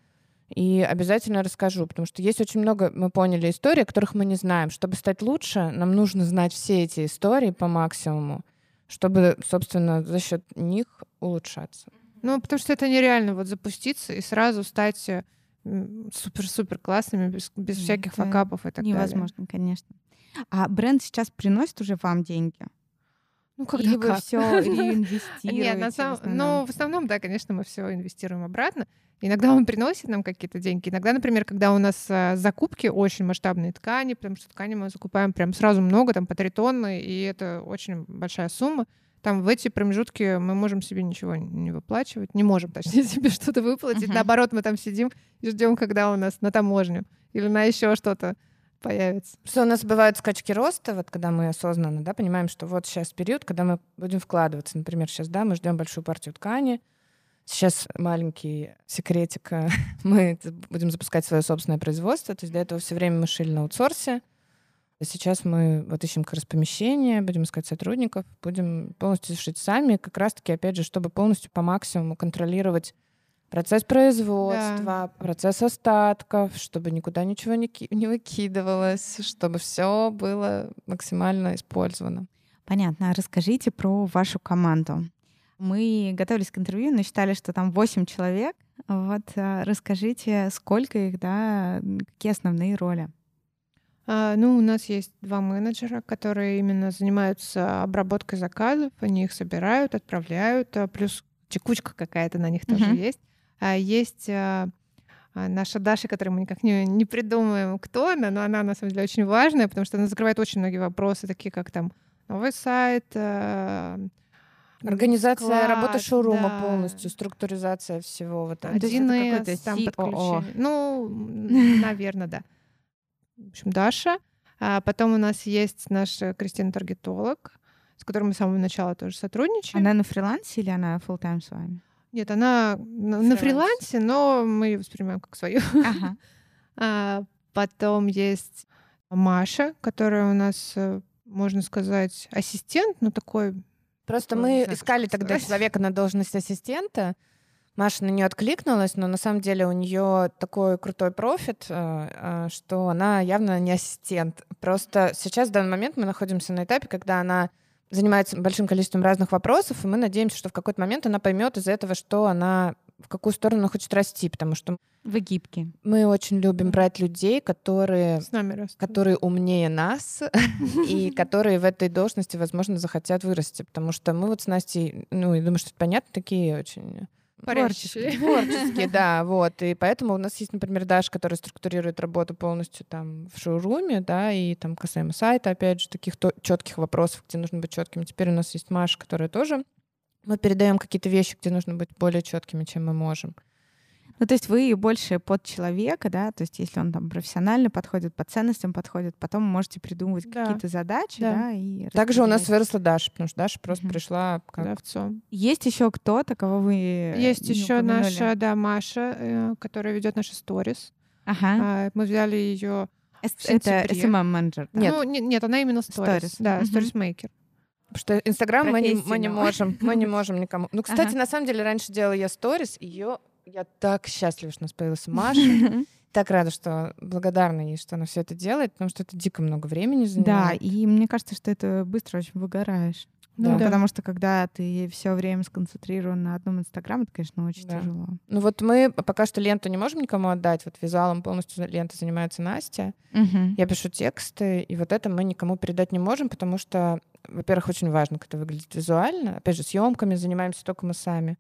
И обязательно расскажу, потому что есть очень много, мы поняли, историй, которых мы не знаем. Чтобы стать лучше, нам нужно знать все эти истории по максимуму, чтобы, собственно, за счет них улучшаться. Ну, потому что это нереально вот запуститься и сразу стать э, супер-супер классными, без, без Да, всяких это факапов и так далее. Невозможно, конечно. А бренд сейчас приносит уже вам деньги? Ну, когда Или вы как. все реинвестируете? Нет, на самом... ну, в основном, да, конечно, мы все инвестируем обратно. Иногда он приносит нам какие-то деньги. Иногда, например, когда у нас а, закупки очень масштабные ткани, потому что ткани мы закупаем прям сразу много, там по три тонны, и это очень большая сумма. Там в эти промежутки мы можем себе ничего не выплачивать, не можем, точнее, себе что-то выплатить. Мгм. Наоборот, мы там сидим и ждем, когда у нас на таможню или на еще что-то появится. Просто у нас бывают скачки роста, вот когда мы осознанно да, понимаем, что вот сейчас период, когда мы будем вкладываться. Например, сейчас да, мы ждем большую партию ткани, Сейчас маленький секретик. э, Мы будем запускать свое собственное производство. То есть до этого все время мы шили на аутсорсе. А Сейчас мы вот ищем как раз помещение, будем искать сотрудников, будем полностью шить сами, как раз-таки, опять же, чтобы полностью по максимуму контролировать процесс производства, процесс остатков, чтобы никуда ничего не, не выкидывалось, чтобы все было максимально использовано. Понятно. А Расскажите про вашу команду. Мы готовились к интервью, но считали, что там 8 человек. Вот а, расскажите, сколько их, да, какие основные роли? А, ну, у нас есть два менеджера, которые именно занимаются обработкой заказов. Они их собирают, отправляют, а, плюс текучка какая-то на них тоже Мгм. есть. А есть наша Даша, которую мы никак не, не придумаем, кто она, но она на самом деле очень важная, потому что она закрывает очень многие вопросы, такие как там новый сайт, Организация склад, работы шоурума да. полностью, структуризация всего вот этого. то есть это 1С, какой-то там подключение. Ну, наверное, да. В общем, Даша. А потом у нас есть наша Кристина Таргетолог, с которой мы с самого начала тоже сотрудничаем. Она на фрилансе или она full time с вами? Нет, она на, на Фрилансе. фрилансе, но мы ее воспринимаем как свою. Ага. А потом есть Маша, которая у нас, э, можно сказать, ассистент, но такой Просто Ну, мы искали тогда сказать. человека на должность ассистента. Маша на нее откликнулась, но на самом деле у нее такой крутой профит, э, э, что она явно не ассистент. Просто сейчас в данный момент мы находимся на этапе, когда она занимается большим количеством разных вопросов, и мы надеемся, что в какой-то момент она поймет из этого, что она в какую сторону она хочет расти, потому что Вы гибкие. мы очень любим брать людей, которые с нами растут. которые умнее нас и которые в этой должности, возможно, захотят вырасти. Потому что мы вот с Настей, ну, я думаю, что это понятно, такие очень Парящие. творческие, да, вот. И поэтому у нас есть, например, Даша, которая структурирует работу полностью там в шоуруме, да, и там касаемо сайта, опять же, таких четких вопросов, где нужно быть четким. Теперь у нас есть Маша, которая тоже мы передаем какие-то вещи, где нужно быть более четкими, чем мы можем. Ну, то есть вы больше под человека, да, то есть если он там профессионально подходит, по ценностям подходит, потом можете придумывать Да. какие-то задачи, Да. да, и Также у нас выросла Даша, потому что Даша просто Мгм. пришла как Продавцом. Есть еще кто-то, кого вы Есть не еще упомянули? наша, да, Маша, э, которая ведет наши сторис. Ага. А, Мы взяли ее. С- в Это сентябре. SMM-менеджер. да? Нет. Ну, не- нет, она именно сторис. Stories. Да, сторисмейкер. Потому что Инстаграм мы не, мы не можем, мы не можем никому. Ну, кстати, Ага. на самом деле раньше делала я сторис, ее я так счастлива, что у нас появилась Маша. Так рада, что благодарна ей, что она все это делает, потому что это дико много времени Да, занимает. и мне кажется, что это быстро очень выгораешь. Ну Ну, да. Потому что когда ты все время сконцентрирован на одном инстаграме, это, конечно, очень Да. тяжело. Ну вот мы пока что ленту не можем никому отдать. Вот визуалом полностью лента занимается Настя. Мгм. Я пишу тексты, и вот это мы никому передать не можем, потому что, во-первых, очень важно, как это выглядит визуально. Опять же, съемками занимаемся только мы сами.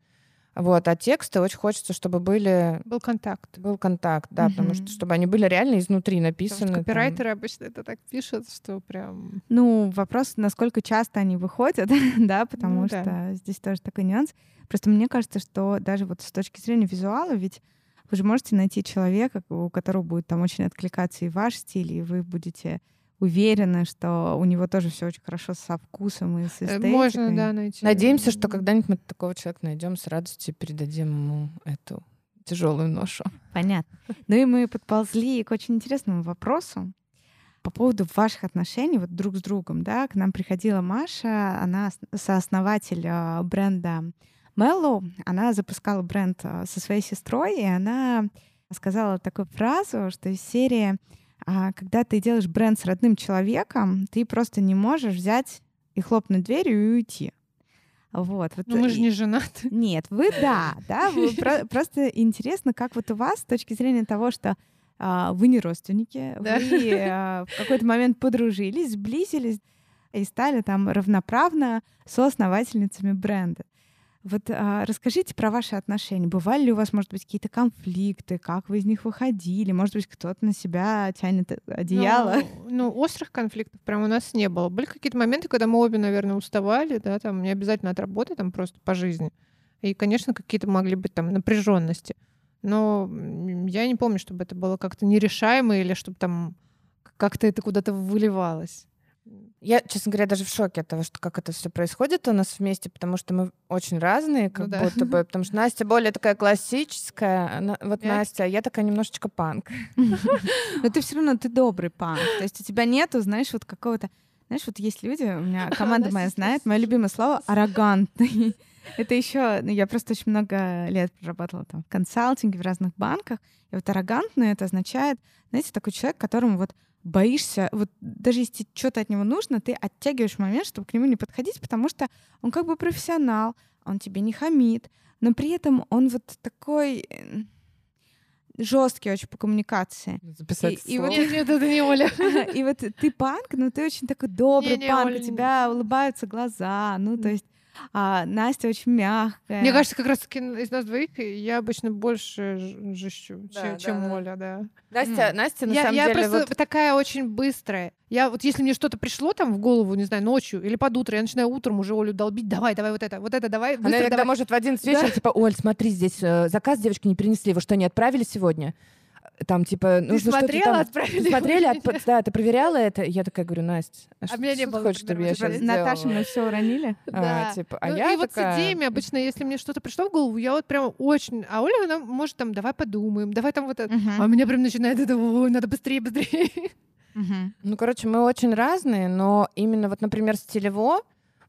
Вот, а тексты очень хочется, чтобы были Был контакт. был контакт, да, потому Мгм. что чтобы они были реально изнутри Потому написаны. что там. копирайтеры обычно это так пишут, что прям... Ну, вопрос, насколько часто они выходят, да, потому Ну что да. здесь тоже такой нюанс. Просто мне кажется, что даже вот с точки зрения визуала, ведь вы же можете найти человека, у которого будет там очень откликаться и ваш стиль, и вы будете уверены, что у него тоже все очень хорошо со вкусом и с Э, эстетикой. Можно, да, найти. Надеемся, что когда-нибудь мы такого человека найдем, с радостью передадим ему эту тяжелую ношу. Понятно. Ну и мы подползли к очень интересному вопросу по поводу ваших отношений вот друг с другом. Да? К нам приходила Маша, она ос- сооснователь а, бренда Mellow. Она запускала бренд а, со своей сестрой, и она сказала такую фразу, что из серии а, «Когда ты делаешь бренд с родным человеком, ты просто не можешь взять и хлопнуть дверью и уйти». Вот. вот Ну, мы же не женаты. нет, вы да, да. вы про- просто интересно, как вот у вас с точки зрения того, что а, вы не родственники, Да. вы а, в какой-то момент подружились, сблизились и стали там равноправно соосновательницами бренда. Вот а, расскажите про ваши отношения. Бывали ли у вас, может быть, какие-то конфликты? Как вы из них выходили? Может быть, кто-то на себя тянет одеяло? Ну, ну, острых конфликтов прям у нас не было. Были какие-то моменты, когда мы обе, наверное, уставали, да, там не обязательно от работы, там просто по жизни. И, конечно, какие-то могли быть там напряженности. Но я не помню, чтобы это было как-то нерешаемо или чтобы там как-то это куда-то выливалось. Я, честно говоря, даже в шоке от того, что как это все происходит у нас вместе, потому что мы очень разные, как Ну да. будто бы. Потому что Настя более такая классическая, а на- вот Я- Настя, а я такая немножечко панк. Но ты все равно ты добрый панк. То есть у тебя нету, знаешь, вот какого-то... Знаешь, вот есть люди, у меня команда моя знает, мое любимое слово — аррогантный. Это еще, ну, я просто очень много лет проработала там в консалтинге, в разных банках. И вот аррогантный это означает, знаете, такой человек, которому вот боишься, вот даже если что-то от него нужно, ты оттягиваешь момент, чтобы к нему не подходить, потому что он как бы профессионал, он тебе не хамит, но при этом он вот такой жесткий очень по коммуникации. Записать И- и вот слово. Нет, нет, это не Оля. И вот ты панк, но ты очень такой добрый панк, Оля, у тебя улыбаются глаза, ну то есть а, Настя очень мягкая. Мне кажется, как раз таки из нас двоих я обычно больше ж- жещу, Да, чем, да, чем да. Оля, да. Настя, Настя, на я самом я деле, просто вот такая очень быстрая. Я вот если мне что-то пришло там в голову, не знаю, ночью или под утро, я начинаю утром уже Олю долбить, давай, давай вот это, вот это, давай, Она быстро, иногда давай. может в 11 вечера, типа, Оль, смотри, здесь э, заказ девочки не принесли, вы что, не отправили сегодня? Там, типа, нужно что-то смотрела, там... отправили? Ты смотрели, отп- да, ты проверяла это? Я такая говорю, Настя, а, что, меня не ты было хочешь, чтобы я типа, сейчас Наташа, мы все уронили. Да. типа, а Ну, я и вот с идеями обычно, если мне что-то пришло в голову, я вот прям очень... А Оля, она может там, давай подумаем, давай там вот это... А у меня прям начинает это, ой, надо быстрее, быстрее. Ну, короче, мы очень разные, но именно вот, например, стилево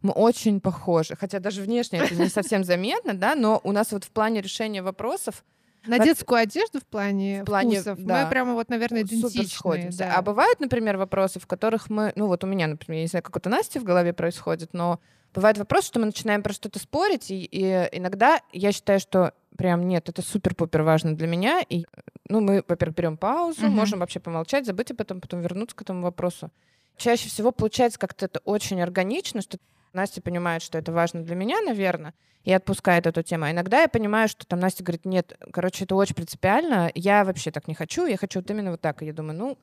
мы очень похожи. Хотя даже внешне это не совсем заметно, да, но у нас вот в плане решения вопросов На Вот- детскую одежду в плане, В плане, вкусов да. мы прямо вот, наверное, сходимся. да. А бывают, например, вопросы, в которых мы, ну вот у меня, например, я не знаю, как это Насти в голове происходит, но бывает вопрос, что мы начинаем про что-то спорить, и, и иногда я считаю, что прям нет, это супер-пупер важно для меня, и ну мы, во-первых, берем паузу, Мгм. можем вообще помолчать, забыть об этом, потом вернуться к этому вопросу. Чаще всего получается как-то это очень органично, что Настя понимает, что это важно для меня, наверное, и отпускает эту тему. А иногда я понимаю, что там Настя говорит, нет, короче, это очень принципиально, я вообще так не хочу, я хочу вот именно вот так. И я думаю, ну,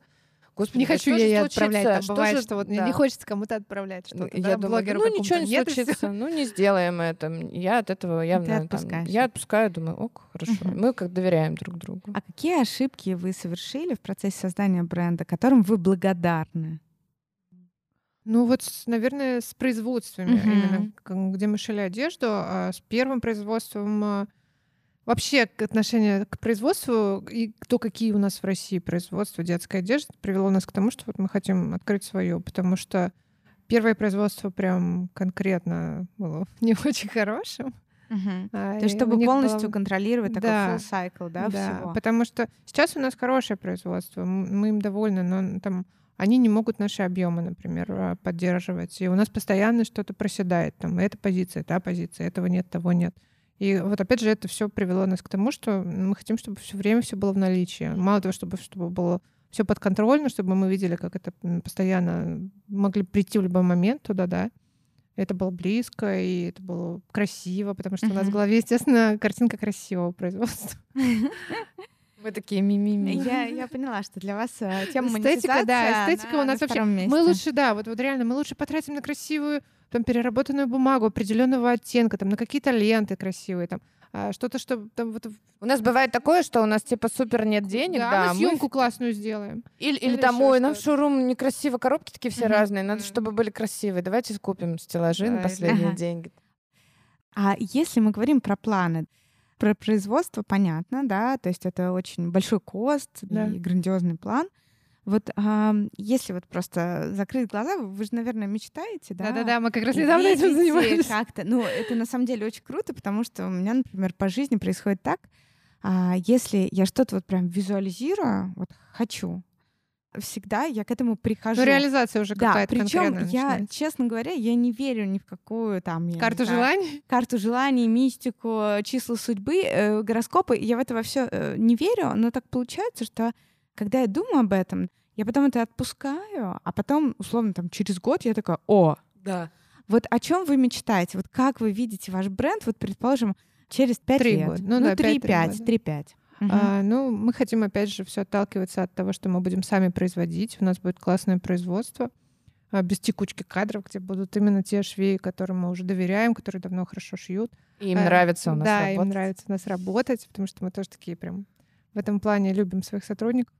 господи, Не хочу я случится? отправлять. Там Что бывает, же- что вот да. не хочется кому-то отправлять Ну, что-то. я да, думаю, блогеру ну ничего не Нет, случится, ну не сделаем это. Я от этого явно... там, я отпускаю, думаю, ок, хорошо. Мы как доверяем друг другу. А какие ошибки вы совершили в процессе создания бренда, которым вы благодарны? Ну вот, наверное, с производствами Мгм. именно, где мы шили одежду, а с первым производством а, вообще отношение к производству и то, какие у нас в России производства детской одежды, привело нас к тому, что вот мы хотим открыть свое, потому что первое производство прям конкретно было не очень хорошим. а, То есть, чтобы них было- полностью контролировать такой Да. full cycle, да, всего. потому что сейчас у нас хорошее производство, мы им довольны, но там они не могут наши объемы, например, а, поддерживать. И у нас постоянно что-то проседает. Там эта позиция, та позиция, этого нет, того нет. И вот опять же это все привело нас к тому, что мы хотим, чтобы все время все было в наличии. Мало того, чтобы, чтобы было все подконтрольно, чтобы мы видели, как это постоянно могли прийти в любой момент туда, да. Это было близко, и это было красиво, потому что у нас в голове, естественно, картинка красивого производства. Мы такие мимими. Я, я поняла, что для вас э, тема Эстетика, да, эстетика она у нас на вообще- месте. Мы лучше, да, вот, вот реально, мы лучше потратим на красивую, там, переработанную бумагу определенного оттенка, там, на какие-то ленты красивые, там, а, что-то, что там вот... У нас бывает такое, что у нас типа супер нет денег, да, да, мы мы съемку классную сделаем. Или, или Или там, ой, нам в шоурум некрасиво, коробки такие все Мгм. разные, надо, Мгм. чтобы были красивые. Давайте купим стеллажи Да, на или- последние Ага. деньги. А если мы говорим про планы, про производство понятно, да, то есть это очень большой кост Да. и грандиозный план. Вот ам, если вот просто закрыть глаза, вы, же, наверное, мечтаете, да? Да-да-да, мы как раз недавно этим занимались. как-то. Ну, это на самом деле очень круто, потому что у меня, например, по жизни происходит так, а, если я что-то вот прям визуализирую, вот хочу, всегда я к этому прихожу. Ну, реализация уже да, какая-то причем конкретная я, начинается. честно говоря, я не верю ни в какую там Карту знаю, желаний? карту желаний, мистику, числа судьбы, э, гороскопы. Я в это во все не верю, но так получается, что когда я думаю об этом, я потом это отпускаю, а потом, условно, там через год я такая, о, Да. вот о чем вы мечтаете? Вот как вы видите ваш бренд, вот, предположим, через пять Три лет? года. Ну да, пять-три 3-5, года. 3-5. Мгм. А, ну, мы хотим, опять же, все отталкиваться от того, что мы будем сами производить. У нас будет классное производство а, без текучки кадров, где будут именно те швеи, которым мы уже доверяем, которые давно хорошо шьют. И им А, нравится у нас Да, работать. им нравится у нас работать, потому что мы тоже такие прям в этом плане любим своих сотрудников.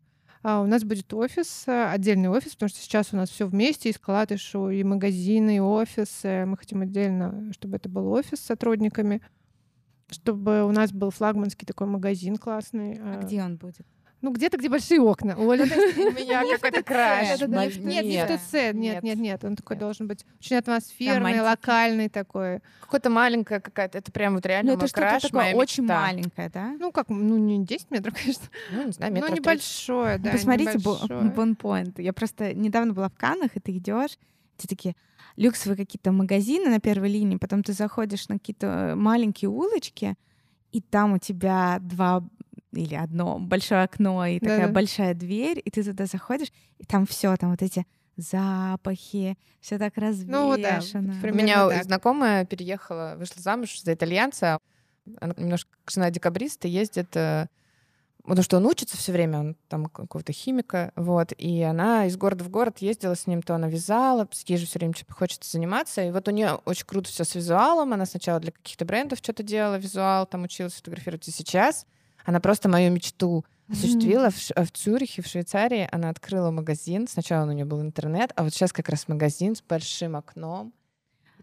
А у нас будет офис, э, отдельный офис, потому что сейчас у нас все вместе, и склад, и шоу, и магазины, и офисы. Мы хотим отдельно, чтобы это был офис с сотрудниками, чтобы у нас был флагманский такой магазин классный. А э, где он будет? Ну, где-то, где большие окна. Оля, У меня какой-то краш. Нет, не в ТЦ, нет, Нет. нет. Он такой должен быть очень атмосферный, локальный такой. Какой-то маленькая какая-то. Это прям вот реально Ну, это что-то такое очень маленькое, да? Ну, как, ну, не 10 метров, конечно, Ну, не знаю, метров 30. небольшое, да, Посмотрите. Бонпоинт. Я просто недавно была в Каннах, и ты идешь, те такие люксовые какие-то магазины на первой линии, потом ты заходишь на какие-то э, маленькие улочки, и там у тебя два или одно большое окно и такая Да-да. большая дверь, и ты туда заходишь, и там все, там вот эти запахи, все так Ну, вот да. У меня так. знакомая переехала, вышла замуж за итальянца. Она немножко жена декабриста, ездит, э, потому что он учится все время, он там какого-то химика, вот, и она из города в город ездила с ним, то она вязала, ей же все время что-то хочется заниматься, и вот у нее очень круто все с визуалом, она сначала для каких-то брендов что-то делала, визуал, там училась фотографировать, и сейчас она просто мою мечту осуществила в, Ш- в Цюрихе, в Швейцарии. Она открыла магазин. Сначала у нее был интернет, а вот сейчас как раз магазин с большим окном.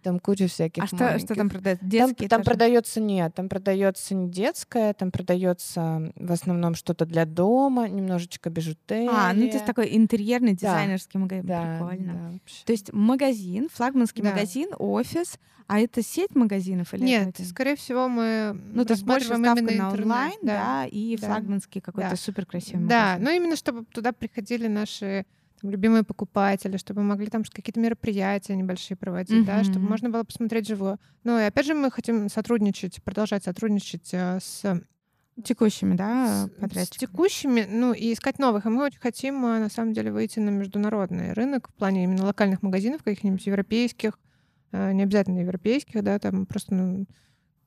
Там куча всяких А что, что там продают? Там, Детские там тоже? продается нет, там продается не детское, там продается в основном что-то для дома, немножечко бижутерия. А, ну то есть такой интерьерный Да. дизайнерский магазин. да, Прикольно. да, вообще. То есть магазин, флагманский Да. магазин, офис, а это сеть магазинов или Нет, это- скорее всего, мы Ну, то есть больше ставка на онлайн, да, и да. флагманский какой-то Да. супер красивый Да, магазин. ну именно чтобы туда приходили наши там, любимые покупатели, чтобы мы могли там какие-то мероприятия небольшие проводить, да, чтобы можно было посмотреть живое. Ну и опять же мы хотим сотрудничать, продолжать сотрудничать э, с, Текущими, да, с- с подрядчиками. текущими, ну и искать новых. И мы очень хотим э, на самом деле выйти на международный рынок в плане именно локальных магазинов, каких-нибудь европейских, э, не обязательно европейских, да, там просто ну,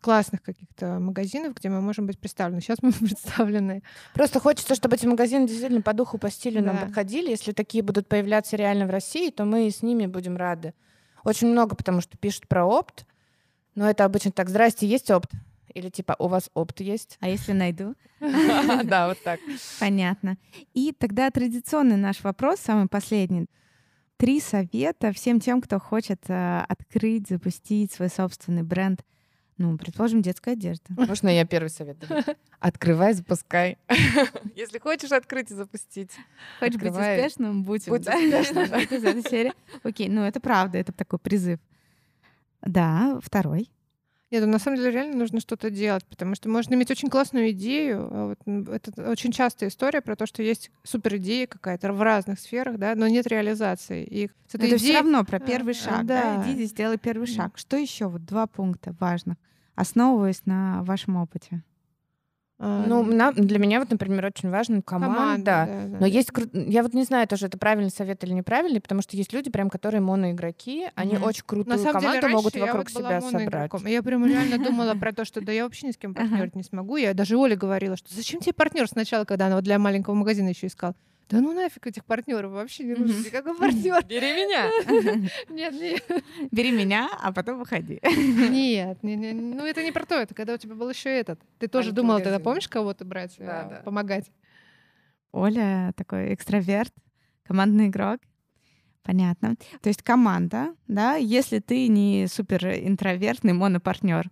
классных каких-то магазинов, где мы можем быть представлены. Сейчас мы представлены. Просто хочется, чтобы эти магазины действительно по духу, по стилю нам Да. подходили. Если такие будут появляться реально в России, то мы с ними будем рады. Очень много, потому что пишут про опт, но это обычно так, здрасте, есть опт? Или типа, у вас опт есть? А если найду? Да, вот так. Понятно. И тогда традиционный наш вопрос, самый последний. Три совета всем тем, кто хочет э, открыть, запустить свой собственный бренд. Ну, предположим, детская одежда. Можно я первый совет дам? Открывай, запускай. Если хочешь открыть и запустить. Хочешь быть Открывай. успешным, будь, Будь да? успешным, да. Вот из этой серии. Окей, ну это правда, это такой призыв. Да, второй. Нет, ну, на самом деле реально нужно что-то делать, потому что можно иметь очень классную идею. а вот, м, это очень частая история про то, что есть супер идея какая-то в разных сферах, да, но нет реализации. И с этой это все идеей- равно про э, первый шаг. Да. да. Идите, сделай первый шаг. Что еще? Вот два пункта важных, основываясь на вашем опыте. а, Ну, нам- для меня вот, например, очень важна команда. да, да. Но есть, кру- я вот не знаю тоже, это правильный совет или неправильный, потому что есть люди, прям, которые моноигроки, они Мгм. очень крутую На самом деле, команду могут раньше я вокруг вот была себя собрать. Я прям реально думала про то, что да я вообще ни с кем партнерить не смогу. Я даже Оле говорила, что зачем тебе партнер сначала, когда она вот для маленького магазина еще искала. Да ну нафиг этих партнеров вообще не нужен. Никакой партнер. Бери меня! Нет, нет. Бери меня, а потом выходи. Нет, не- не- ну это не про то, это когда у тебя был еще этот. Ты тоже думала тогда, помнишь, кого-то брать, э, помогать? Оля такой экстраверт, командный игрок. Понятно. То есть команда, да, если ты не супер интровертный монопартнер.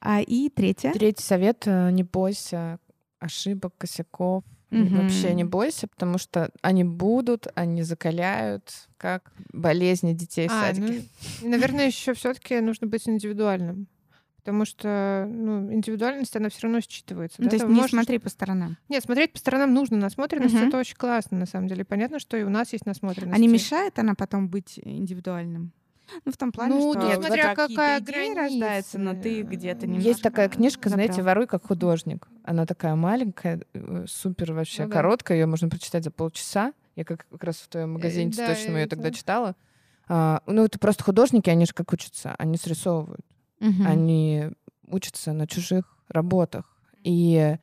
А и третье. Третий совет э, — не бойся ошибок, косяков. Мгм. Вообще не бойся, потому что они будут, они закаляют, как болезни детей в А, садике. ну, наверное, еще все-таки нужно быть индивидуальным. Потому что ну, индивидуальность, она все равно считывается. Ну, да, то есть ты не можешь- смотри по сторонам. Нет, смотреть по сторонам нужно. Насмотренность Мгм. это очень классно, на самом деле. Понятно, что и у нас есть насмотренность. А не мешает она потом быть индивидуальным? Ну, в том плане, Ну, что вот смотря какая идеи граница. рождаются, но ты где-то немножко Есть такая книжка, знаете, забрал. «Воруй как художник». Она такая маленькая, э, супер вообще Ну да. короткая, ее можно прочитать за полчаса. Я как, как раз в твоем магазине да, точно ее тогда читала. А, ну, это просто художники, они же как учатся, они срисовывают. Мгм. Они учатся на чужих работах. И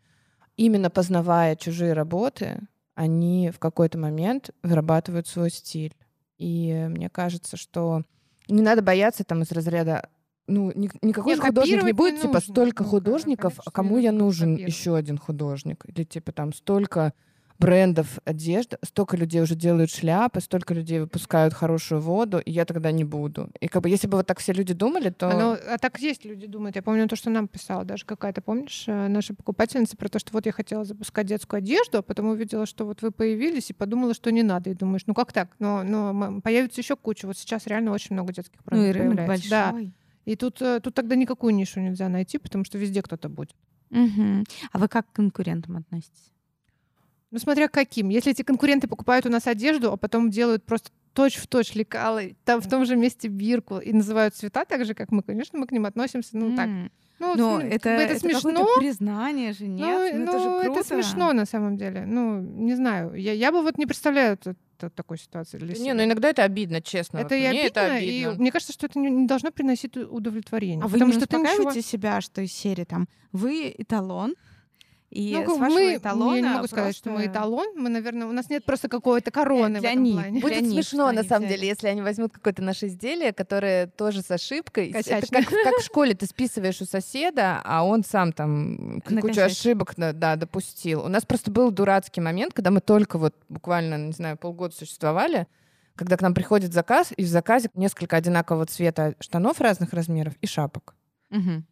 именно познавая чужие работы, они в какой-то момент вырабатывают свой стиль. И мне кажется, что не надо бояться там из разряда ну, ни- никакой Не, же художник не копировать не будет, типа, нужно. столько Ну, художников, конечно, а кому я нужен копировать. еще один художник? Или, типа, там, столько брендов одежды, столько людей уже делают шляпы, столько людей выпускают хорошую воду, и я тогда не буду. И как бы если бы вот так все люди думали, то... А, ну, а так есть люди думают. Я помню то, что нам писала даже какая-то, помнишь, э, наша покупательница про то, что вот я хотела запускать детскую одежду, а потом увидела, что вот вы появились, и подумала, что не надо. И думаешь, ну как так? Но, но появится еще куча. Вот сейчас реально очень много детских Ну, и брендов рынок появляется. Да. большой. И тут, э, тут тогда никакую нишу нельзя найти, потому что везде кто-то будет. Мгм. А вы как к конкурентам относитесь? Ну, смотря каким. Если эти конкуренты покупают у нас одежду, а потом делают просто точь-в-точь лекалы, там в том же месте бирку и называют цвета так же, как мы, конечно, мы к ним относимся, ну, так. Ну, Но это, как бы это это смешно. признание же, Ну, нет? Ну, это же ну, круто. смешно на самом деле. Ну, не знаю. Я, я бы вот не представляю т- т- такой ситуации для Не, себя. ну иногда это обидно, честно. это Вот и мне обидно, это и обидно. мне кажется, что это не, не должно приносить удовлетворение. А вы потому не что ты ничего- успокаиваете себя, что из серии там вы эталон, и Ну, с как вашего мы, эталона я не могу сказать, что мы просто- эталон. Мы, наверное, у нас нет просто какой-то короны для в этом них. плане. Для Будет них, смешно, что на самом взяли. деле, если они возьмут какое-то наше изделие, которое тоже с ошибкой. Это как, как в школе ты списываешь у соседа, а он сам там кучу Накосячил. ошибок да, допустил. У нас просто был дурацкий момент, когда мы только вот буквально, не знаю, полгода существовали, когда к нам приходит заказ, и в заказе несколько одинакового цвета штанов разных размеров и шапок.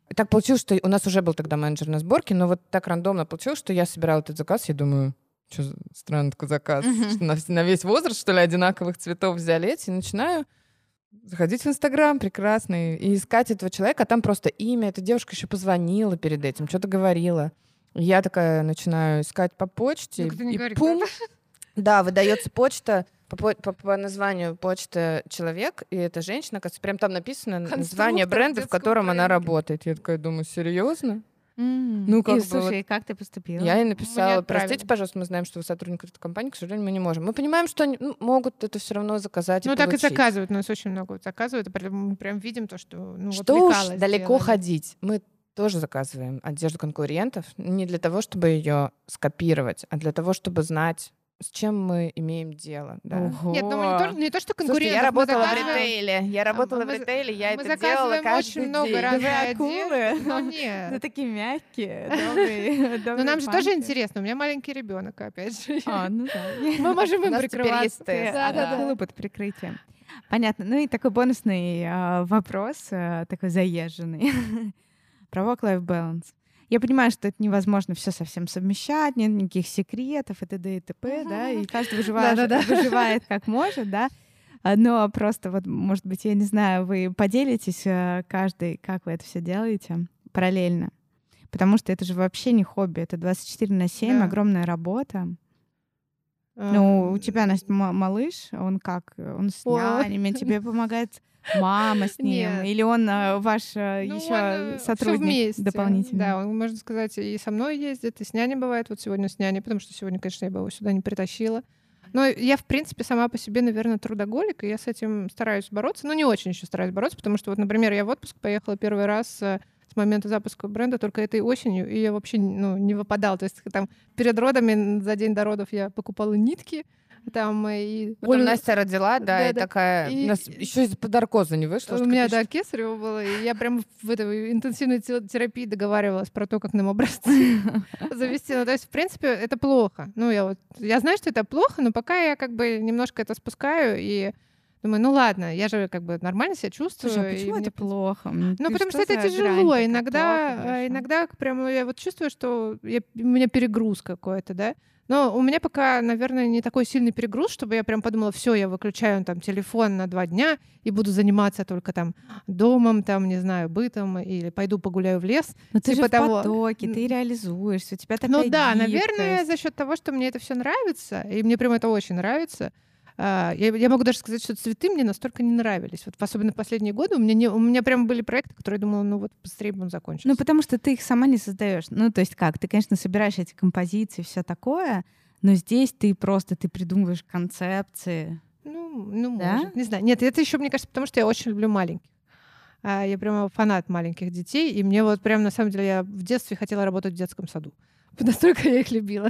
И так получилось, что у нас уже был тогда менеджер на сборке, но вот так рандомно получилось, что я собирала этот заказ, я думаю, что за странный такой заказ, что на, весь возраст, что ли, одинаковых цветов взяли эти, и начинаю заходить в Инстаграм прекрасный и искать этого человека, а там просто имя, эта девушка еще позвонила перед этим, что-то говорила. Я такая начинаю искать по почте, не и говори, пум, да, выдается почта, по, по- по- названию почта человек, и эта женщина, оказывается, прям там написано название бренда, в котором она бренда. работает. Я такая думаю, серьезно? М. Ну, как и, бы слушай, как ты поступила? Я ей написала, простите, пожалуйста, мы знаем, что вы сотрудник этой компании, к сожалению, мы не можем. Мы понимаем, что они ну, могут это все равно заказать и Ну, так и получить. заказывают. У нас очень много вот заказывают. и Мы прям видим то, что ну, вот Что уж лекала далеко ходить. Мы тоже заказываем одежду конкурентов не для того, чтобы ее скопировать, а для того, чтобы знать, с чем мы имеем дело. Да. Нет, ну мы не то, не то, что Слушайте, конкурентов. я работала в заказываем- ритейле. Я работала в мы- ритейле, я мы это делала заказываем каждый очень много разной Вы акулы? Ну, Вы нет. такие мягкие, добрые. Но нам же тоже интересно. У меня маленький ребенок, опять же. А, ну да. Мы можем им прикрываться. Да, да, да. Акулы под прикрытием. Понятно. Ну и такой бонусный а, вопрос, а, такой заезженный. Про work-life balance. Я понимаю, что это невозможно все совсем совмещать, нет никаких секретов и т.д. и т.п., да, и каждый выживает, выживает как может, да. Но просто вот, может быть, я не знаю, вы поделитесь э, каждый, как вы это все делаете параллельно. Потому что это же вообще не хобби, это 24 на 7, Да. огромная работа. Ну, у тебя, Настя, ма- малыш, он как? Он с нянями, тебе помогает мама с ним? Нет. Или он э, ваш э, Ну, еще он, э, сотрудник вместе. дополнительный? Да, он, можно сказать, и со мной ездит, и с няней бывает. Вот сегодня с няней, потому что сегодня, конечно, я бы его сюда не притащила. Но я, в принципе, сама по себе, наверное, трудоголик, и я с этим стараюсь бороться. Ну, не очень еще стараюсь бороться, потому что, вот, например, я в отпуск поехала первый раз с момента запуска бренда только этой осенью, и я вообще ну, не выпадала. То есть там перед родами за день до родов я покупала нитки, там и... Потом Олю- Настя родила, да, и Да-да. такая... И- нас еще из-под наркоза не вышло. У что меня, пишет. да, кесарево было, и я прям в этой интенсивной те- терапии договаривалась про то, как нам образцы завести. Ну, то есть, в принципе, это плохо. Ну, я вот, я знаю, что это плохо, но пока я как бы немножко это спускаю и думаю, ну ладно, я же как бы нормально себя чувствую. Слушай, а почему мне это плохо? Ну, ты потому что, за это грань тяжело. такая? Иногда, Плохо, иногда прям я вот чувствую, что я- у меня перегруз какой-то, да. Но у меня пока, наверное, не такой сильный перегруз, чтобы я прям подумала, все, я выключаю там телефон на два дня и буду заниматься только там домом, там, не знаю, бытом, или пойду погуляю в лес. Но ты же типа в того. потоке, ты реализуешься, у тебя такая Ну да, наверное, гибкость. за счет того, что мне это все нравится, и мне прям это очень нравится. А, Я, я могу даже сказать, что цветы мне настолько не нравились. Вот особенно в последние годы у меня, не, у меня прям были проекты, которые я думала, ну вот быстрее бы он закончился. Ну, потому что ты их сама не создаешь. Ну, то есть как? Ты, конечно, собираешь эти композиции, все такое, но здесь ты просто ты придумываешь концепции. Ну, ну Да? может, не знаю. Нет, это еще, мне кажется, потому что я очень люблю маленьких. А, Я прямо фанат маленьких детей, и мне вот прям, на самом деле, я в детстве хотела работать в детском саду. Настолько я их любила.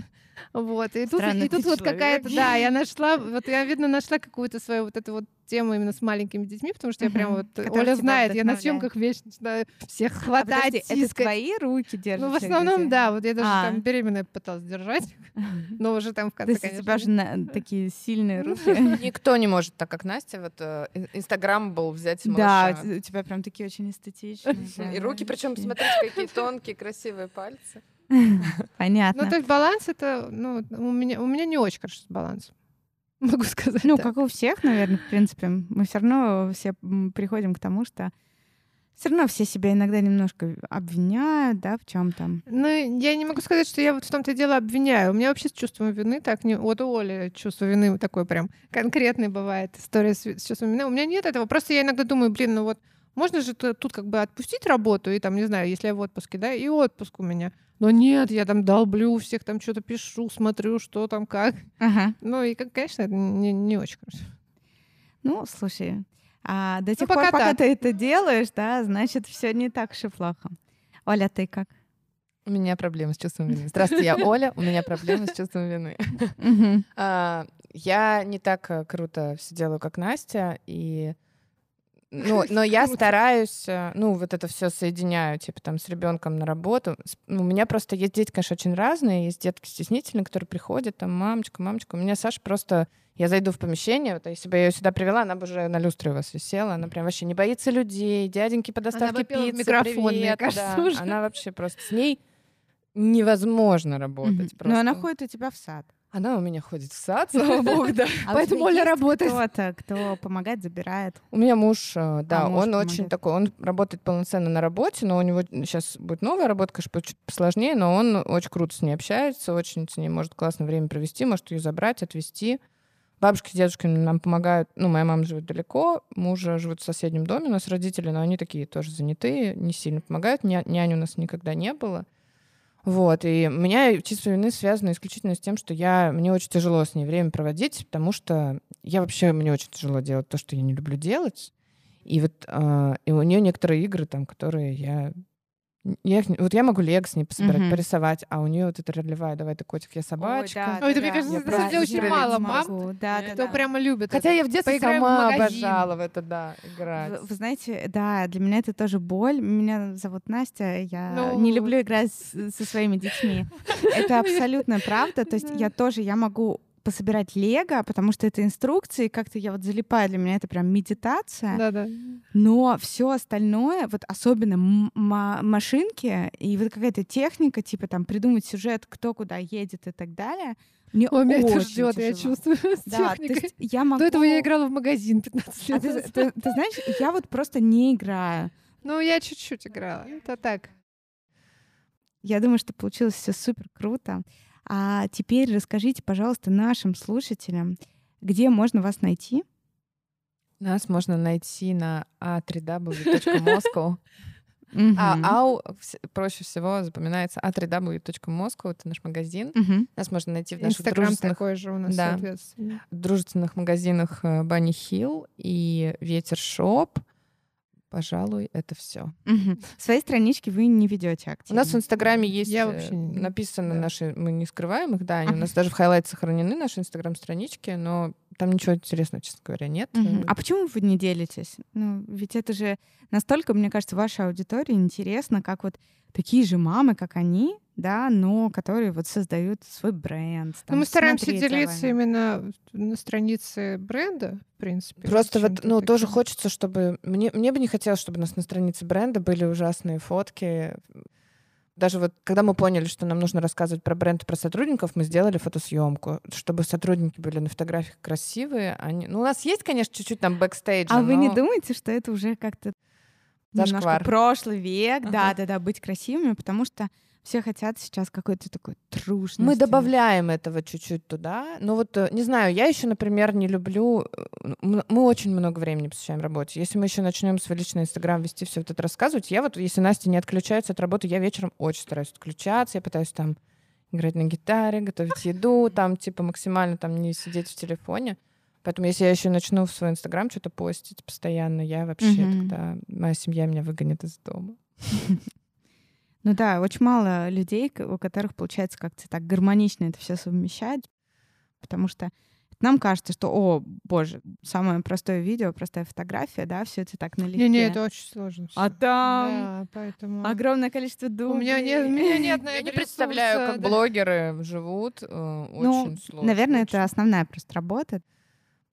Вот. И тут, Странный и тут вот какая-то, да, я нашла, вот я, видно, нашла какую-то свою вот эту вот тему именно с маленькими детьми, потому что я прям вот, Которая Оля знает, я на съемках вечно начинаю всех А хватать, подожди, это твои руки держат? Ну, в основном, да, вот я даже А. там беременная пыталась держать, но уже там в То конце, у конечно. тебя же на- такие сильные руки. Никто не может так, как Настя. Вот э, ин- Инстаграм был взять Да, малыша. у тебя прям такие очень эстетичные. И руки, причем, смотрите, какие тонкие, красивые пальцы. Понятно. Ну, то есть баланс это, ну, у меня, у меня не очень хорошо с балансом. Могу сказать. Ну, так. как у всех, наверное, в принципе. Мы все равно все приходим к тому, что все равно все себя иногда немножко обвиняют, да, в чем-то. Ну, я не могу сказать, что я вот в том-то дело обвиняю. У меня вообще с чувством вины так не... Вот у Оли чувство вины такое прям конкретный бывает. История с, с чувством вины. У меня нет этого. Просто я иногда думаю, блин, ну вот можно же тут как бы отпустить работу и там, не знаю, если я в отпуске, да, и отпуск у меня. Но нет, я там долблю всех, там что-то пишу, смотрю, что там, как. Ага. Ну и, как- конечно, это не, не очень хорошо. Ну, слушай, а до тех пор, пока пока так. ты это делаешь, да, значит, все не так уж и плохо. Оля, ты как? У меня проблемы с чувством вины. Здравствуйте, я Оля, у меня проблемы с чувством вины. А, Я не так э, круто все делаю, как Настя, и ну, но я стараюсь, э, ну, вот это все соединяю, типа там с ребенком на работу. Ну, У меня просто есть дети, конечно, очень разные. Есть детки стеснительные, которые приходят, там, мамочка, мамочка. У меня Саша просто... Я зайду в помещение, вот, если бы я ее сюда привела, она бы уже на люстре у вас висела. Она прям вообще не боится людей, дяденьки по доставке в пиццы, микрофон, мне привет, кажется, да. уже. Она вообще просто... С ней невозможно работать. Мгм. просто. Но она ходит у тебя в сад. Она у меня ходит в сад, слава богу, да. А Поэтому Оля работает. Кто-то, кто помогает, забирает. У меня муж, э, да, муж он очень такой, он работает полноценно на работе, но у него сейчас будет новая работа, конечно, чуть посложнее, но он очень круто с ней общается, очень с ней может классно время провести, может ее забрать, отвезти. Бабушки с дедушками нам помогают. Ну, моя мама живет далеко, мужа живут в соседнем доме, у нас родители, но они такие тоже занятые, не сильно помогают. Ня- няни у нас никогда не было. Вот, и у меня чувство вины связано исключительно с тем, что я, мне очень тяжело с ней время проводить, потому что я вообще, мне очень тяжело делать то, что я не люблю делать. И вот а, и у нее некоторые игры там, которые я... я их не- вот я могу лего с ней пособирать, Мгм. порисовать, а у нее вот это ролевая, давай ты котик, я собачка. Ой, это, мне кажется, Я просто очень не мало мам, Да, да, кто да. прямо любит Хотя это. я в детстве Поиграем в сама магазин. обожала в это, да, играть. Вы, вы знаете, да, для меня это тоже боль. Меня зовут Настя, я Ну. не люблю играть с- со своими детьми. Это абсолютно правда. То есть я тоже, я могу пособирать лего, потому что это инструкции, как-то я вот залипаю, для меня это прям медитация. Да-да. Но все остальное, вот особенно машинки и вот какая-то техника, типа там придумать сюжет, кто куда едет и так далее, мне Ой, меня это ждет, я чувствую, с Да, то есть я могу... До этого я играла в магазин 15 А лет ты, назад. ты- ты знаешь, я вот просто не играю. Ну, я чуть-чуть играла. Это так. Я думаю, что получилось все супер круто. А теперь расскажите, пожалуйста, нашим слушателям, где можно вас найти. Нас можно найти на a3w.moscow. А Мгм. ау проще всего запоминается a3w.moscow, это наш магазин. Нас можно найти в наших дружественных, такой же у нас, Да. соответственно. дружественных магазинах э, Bunny Hill и Ветер Шоп. Пожалуй, это все. Мгм. Свои странички вы не ведете У активно. нас в Инстаграме есть Я э, вообще не- написано да. наши, мы не скрываем их, да, они у нас даже в хайлайте сохранены, наши Инстаграм-странички, но там ничего интересного, честно говоря, нет. Э, А почему вы не делитесь? Ну, ведь это же настолько, мне кажется, вашей аудитории интересно, как вот такие же мамы, как они, да, но которые вот создают свой бренд. Ну, там, мы стараемся делиться вами. именно на странице бренда, в принципе. Просто вот, ну, тоже таким. хочется, чтобы... Мне, мне бы не хотелось, чтобы у нас на странице бренда были ужасные фотки. Даже вот, когда мы поняли, что нам нужно рассказывать про бренд и про сотрудников, мы сделали фотосъемку, чтобы сотрудники были на фотографиях красивые. Они... Ну, у нас есть, конечно, чуть-чуть там бэкстейдж. А вы не думаете, что это уже как-то Зашквар. прошлый век, Ага. да, да, да, быть красивыми, потому что все хотят сейчас какой-то такой трушности. Мы добавляем этого чуть-чуть туда. Но вот, э, не знаю, я еще, например, не люблю... э, Мы очень много времени посвящаем работе. Если мы еще начнем свой личный Инстаграм вести, все вот это рассказывать, я вот, если Настя не отключается от работы, я вечером очень стараюсь отключаться, я пытаюсь там играть на гитаре, готовить еду, там, типа, максимально там не сидеть в телефоне. Поэтому если я еще начну в свой Инстаграм что-то постить постоянно, я вообще Мгм. тогда... Моя семья меня выгонит из дома. Ну да, очень мало людей, у которых получается как-то так гармонично это все совмещать, потому что нам кажется, что, о, боже, самое простое видео, простая фотография, да, все это так налегке. Не-не, это очень сложно. А всё. там Да, поэтому... огромное количество У дублей. меня нет, у меня нет на Я не представляю, как да. блогеры живут. э, Ну, Очень сложно. Наверное, очень. это основная просто работа.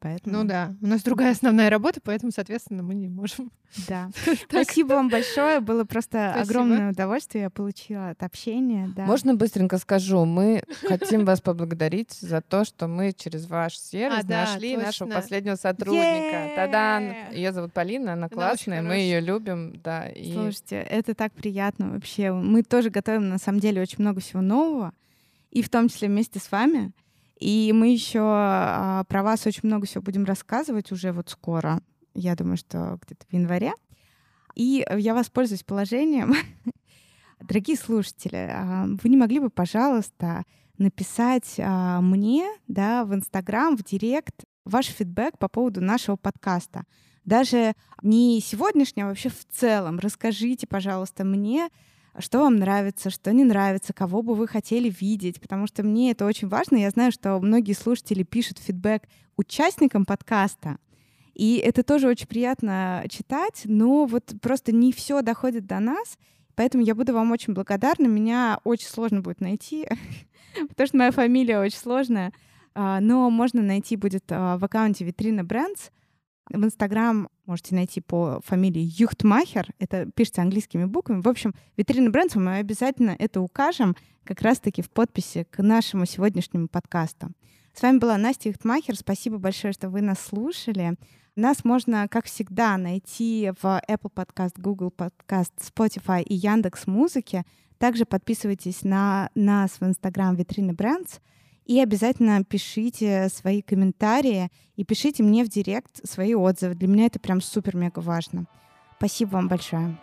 Поэтому, Ну да, у нас другая основная работа, поэтому, соответственно, мы не можем. да. Спасибо вам большое. Было просто Спасибо. огромное удовольствие. Я получила от общения. Да. Можно быстренько скажу? Мы хотим вас поблагодарить за то, что мы через ваш сервис А, да, нашли нашего последнего сотрудника. Тадан! Ее зовут Полина, она классная, мы ее любим, да. И Слушайте, это так приятно вообще. Мы тоже готовим, на самом деле, очень много всего нового, и в том числе вместе с вами. И мы еще а, про вас очень много всего будем рассказывать уже вот скоро. Я думаю, что где-то в январе. И я воспользуюсь положением. Дорогие слушатели, а, вы не могли бы, пожалуйста, написать а, мне да, в Инстаграм, в Директ ваш фидбэк по поводу нашего подкаста. Даже не сегодняшнего, а вообще в целом. Расскажите, пожалуйста, мне, что вам нравится, что не нравится, кого бы вы хотели видеть, потому что мне это очень важно. Я знаю, что многие слушатели пишут фидбэк участникам подкаста, и это тоже очень приятно читать, но вот просто не все доходит до нас, поэтому я буду вам очень благодарна. Меня очень сложно будет найти, потому что моя фамилия очень сложная, А, но можно найти будет а, в аккаунте Витрина Брендс. В Инстаграм можете найти по фамилии Юхтмахер. Это пишется английскими буквами. В общем, Витрина Брендс мы обязательно это укажем как раз-таки в подписи к нашему сегодняшнему подкасту. С вами была Настя Юхтмахер. Спасибо большое, что вы нас слушали. Нас можно, как всегда, найти в Apple Podcast, Google Podcast, Spotify и Яндекс Музыке. Также подписывайтесь на нас в Инстаграм Витрины Брендс. И обязательно пишите свои комментарии и пишите мне в директ свои отзывы. Для меня это прям супер-мега важно. Спасибо вам большое.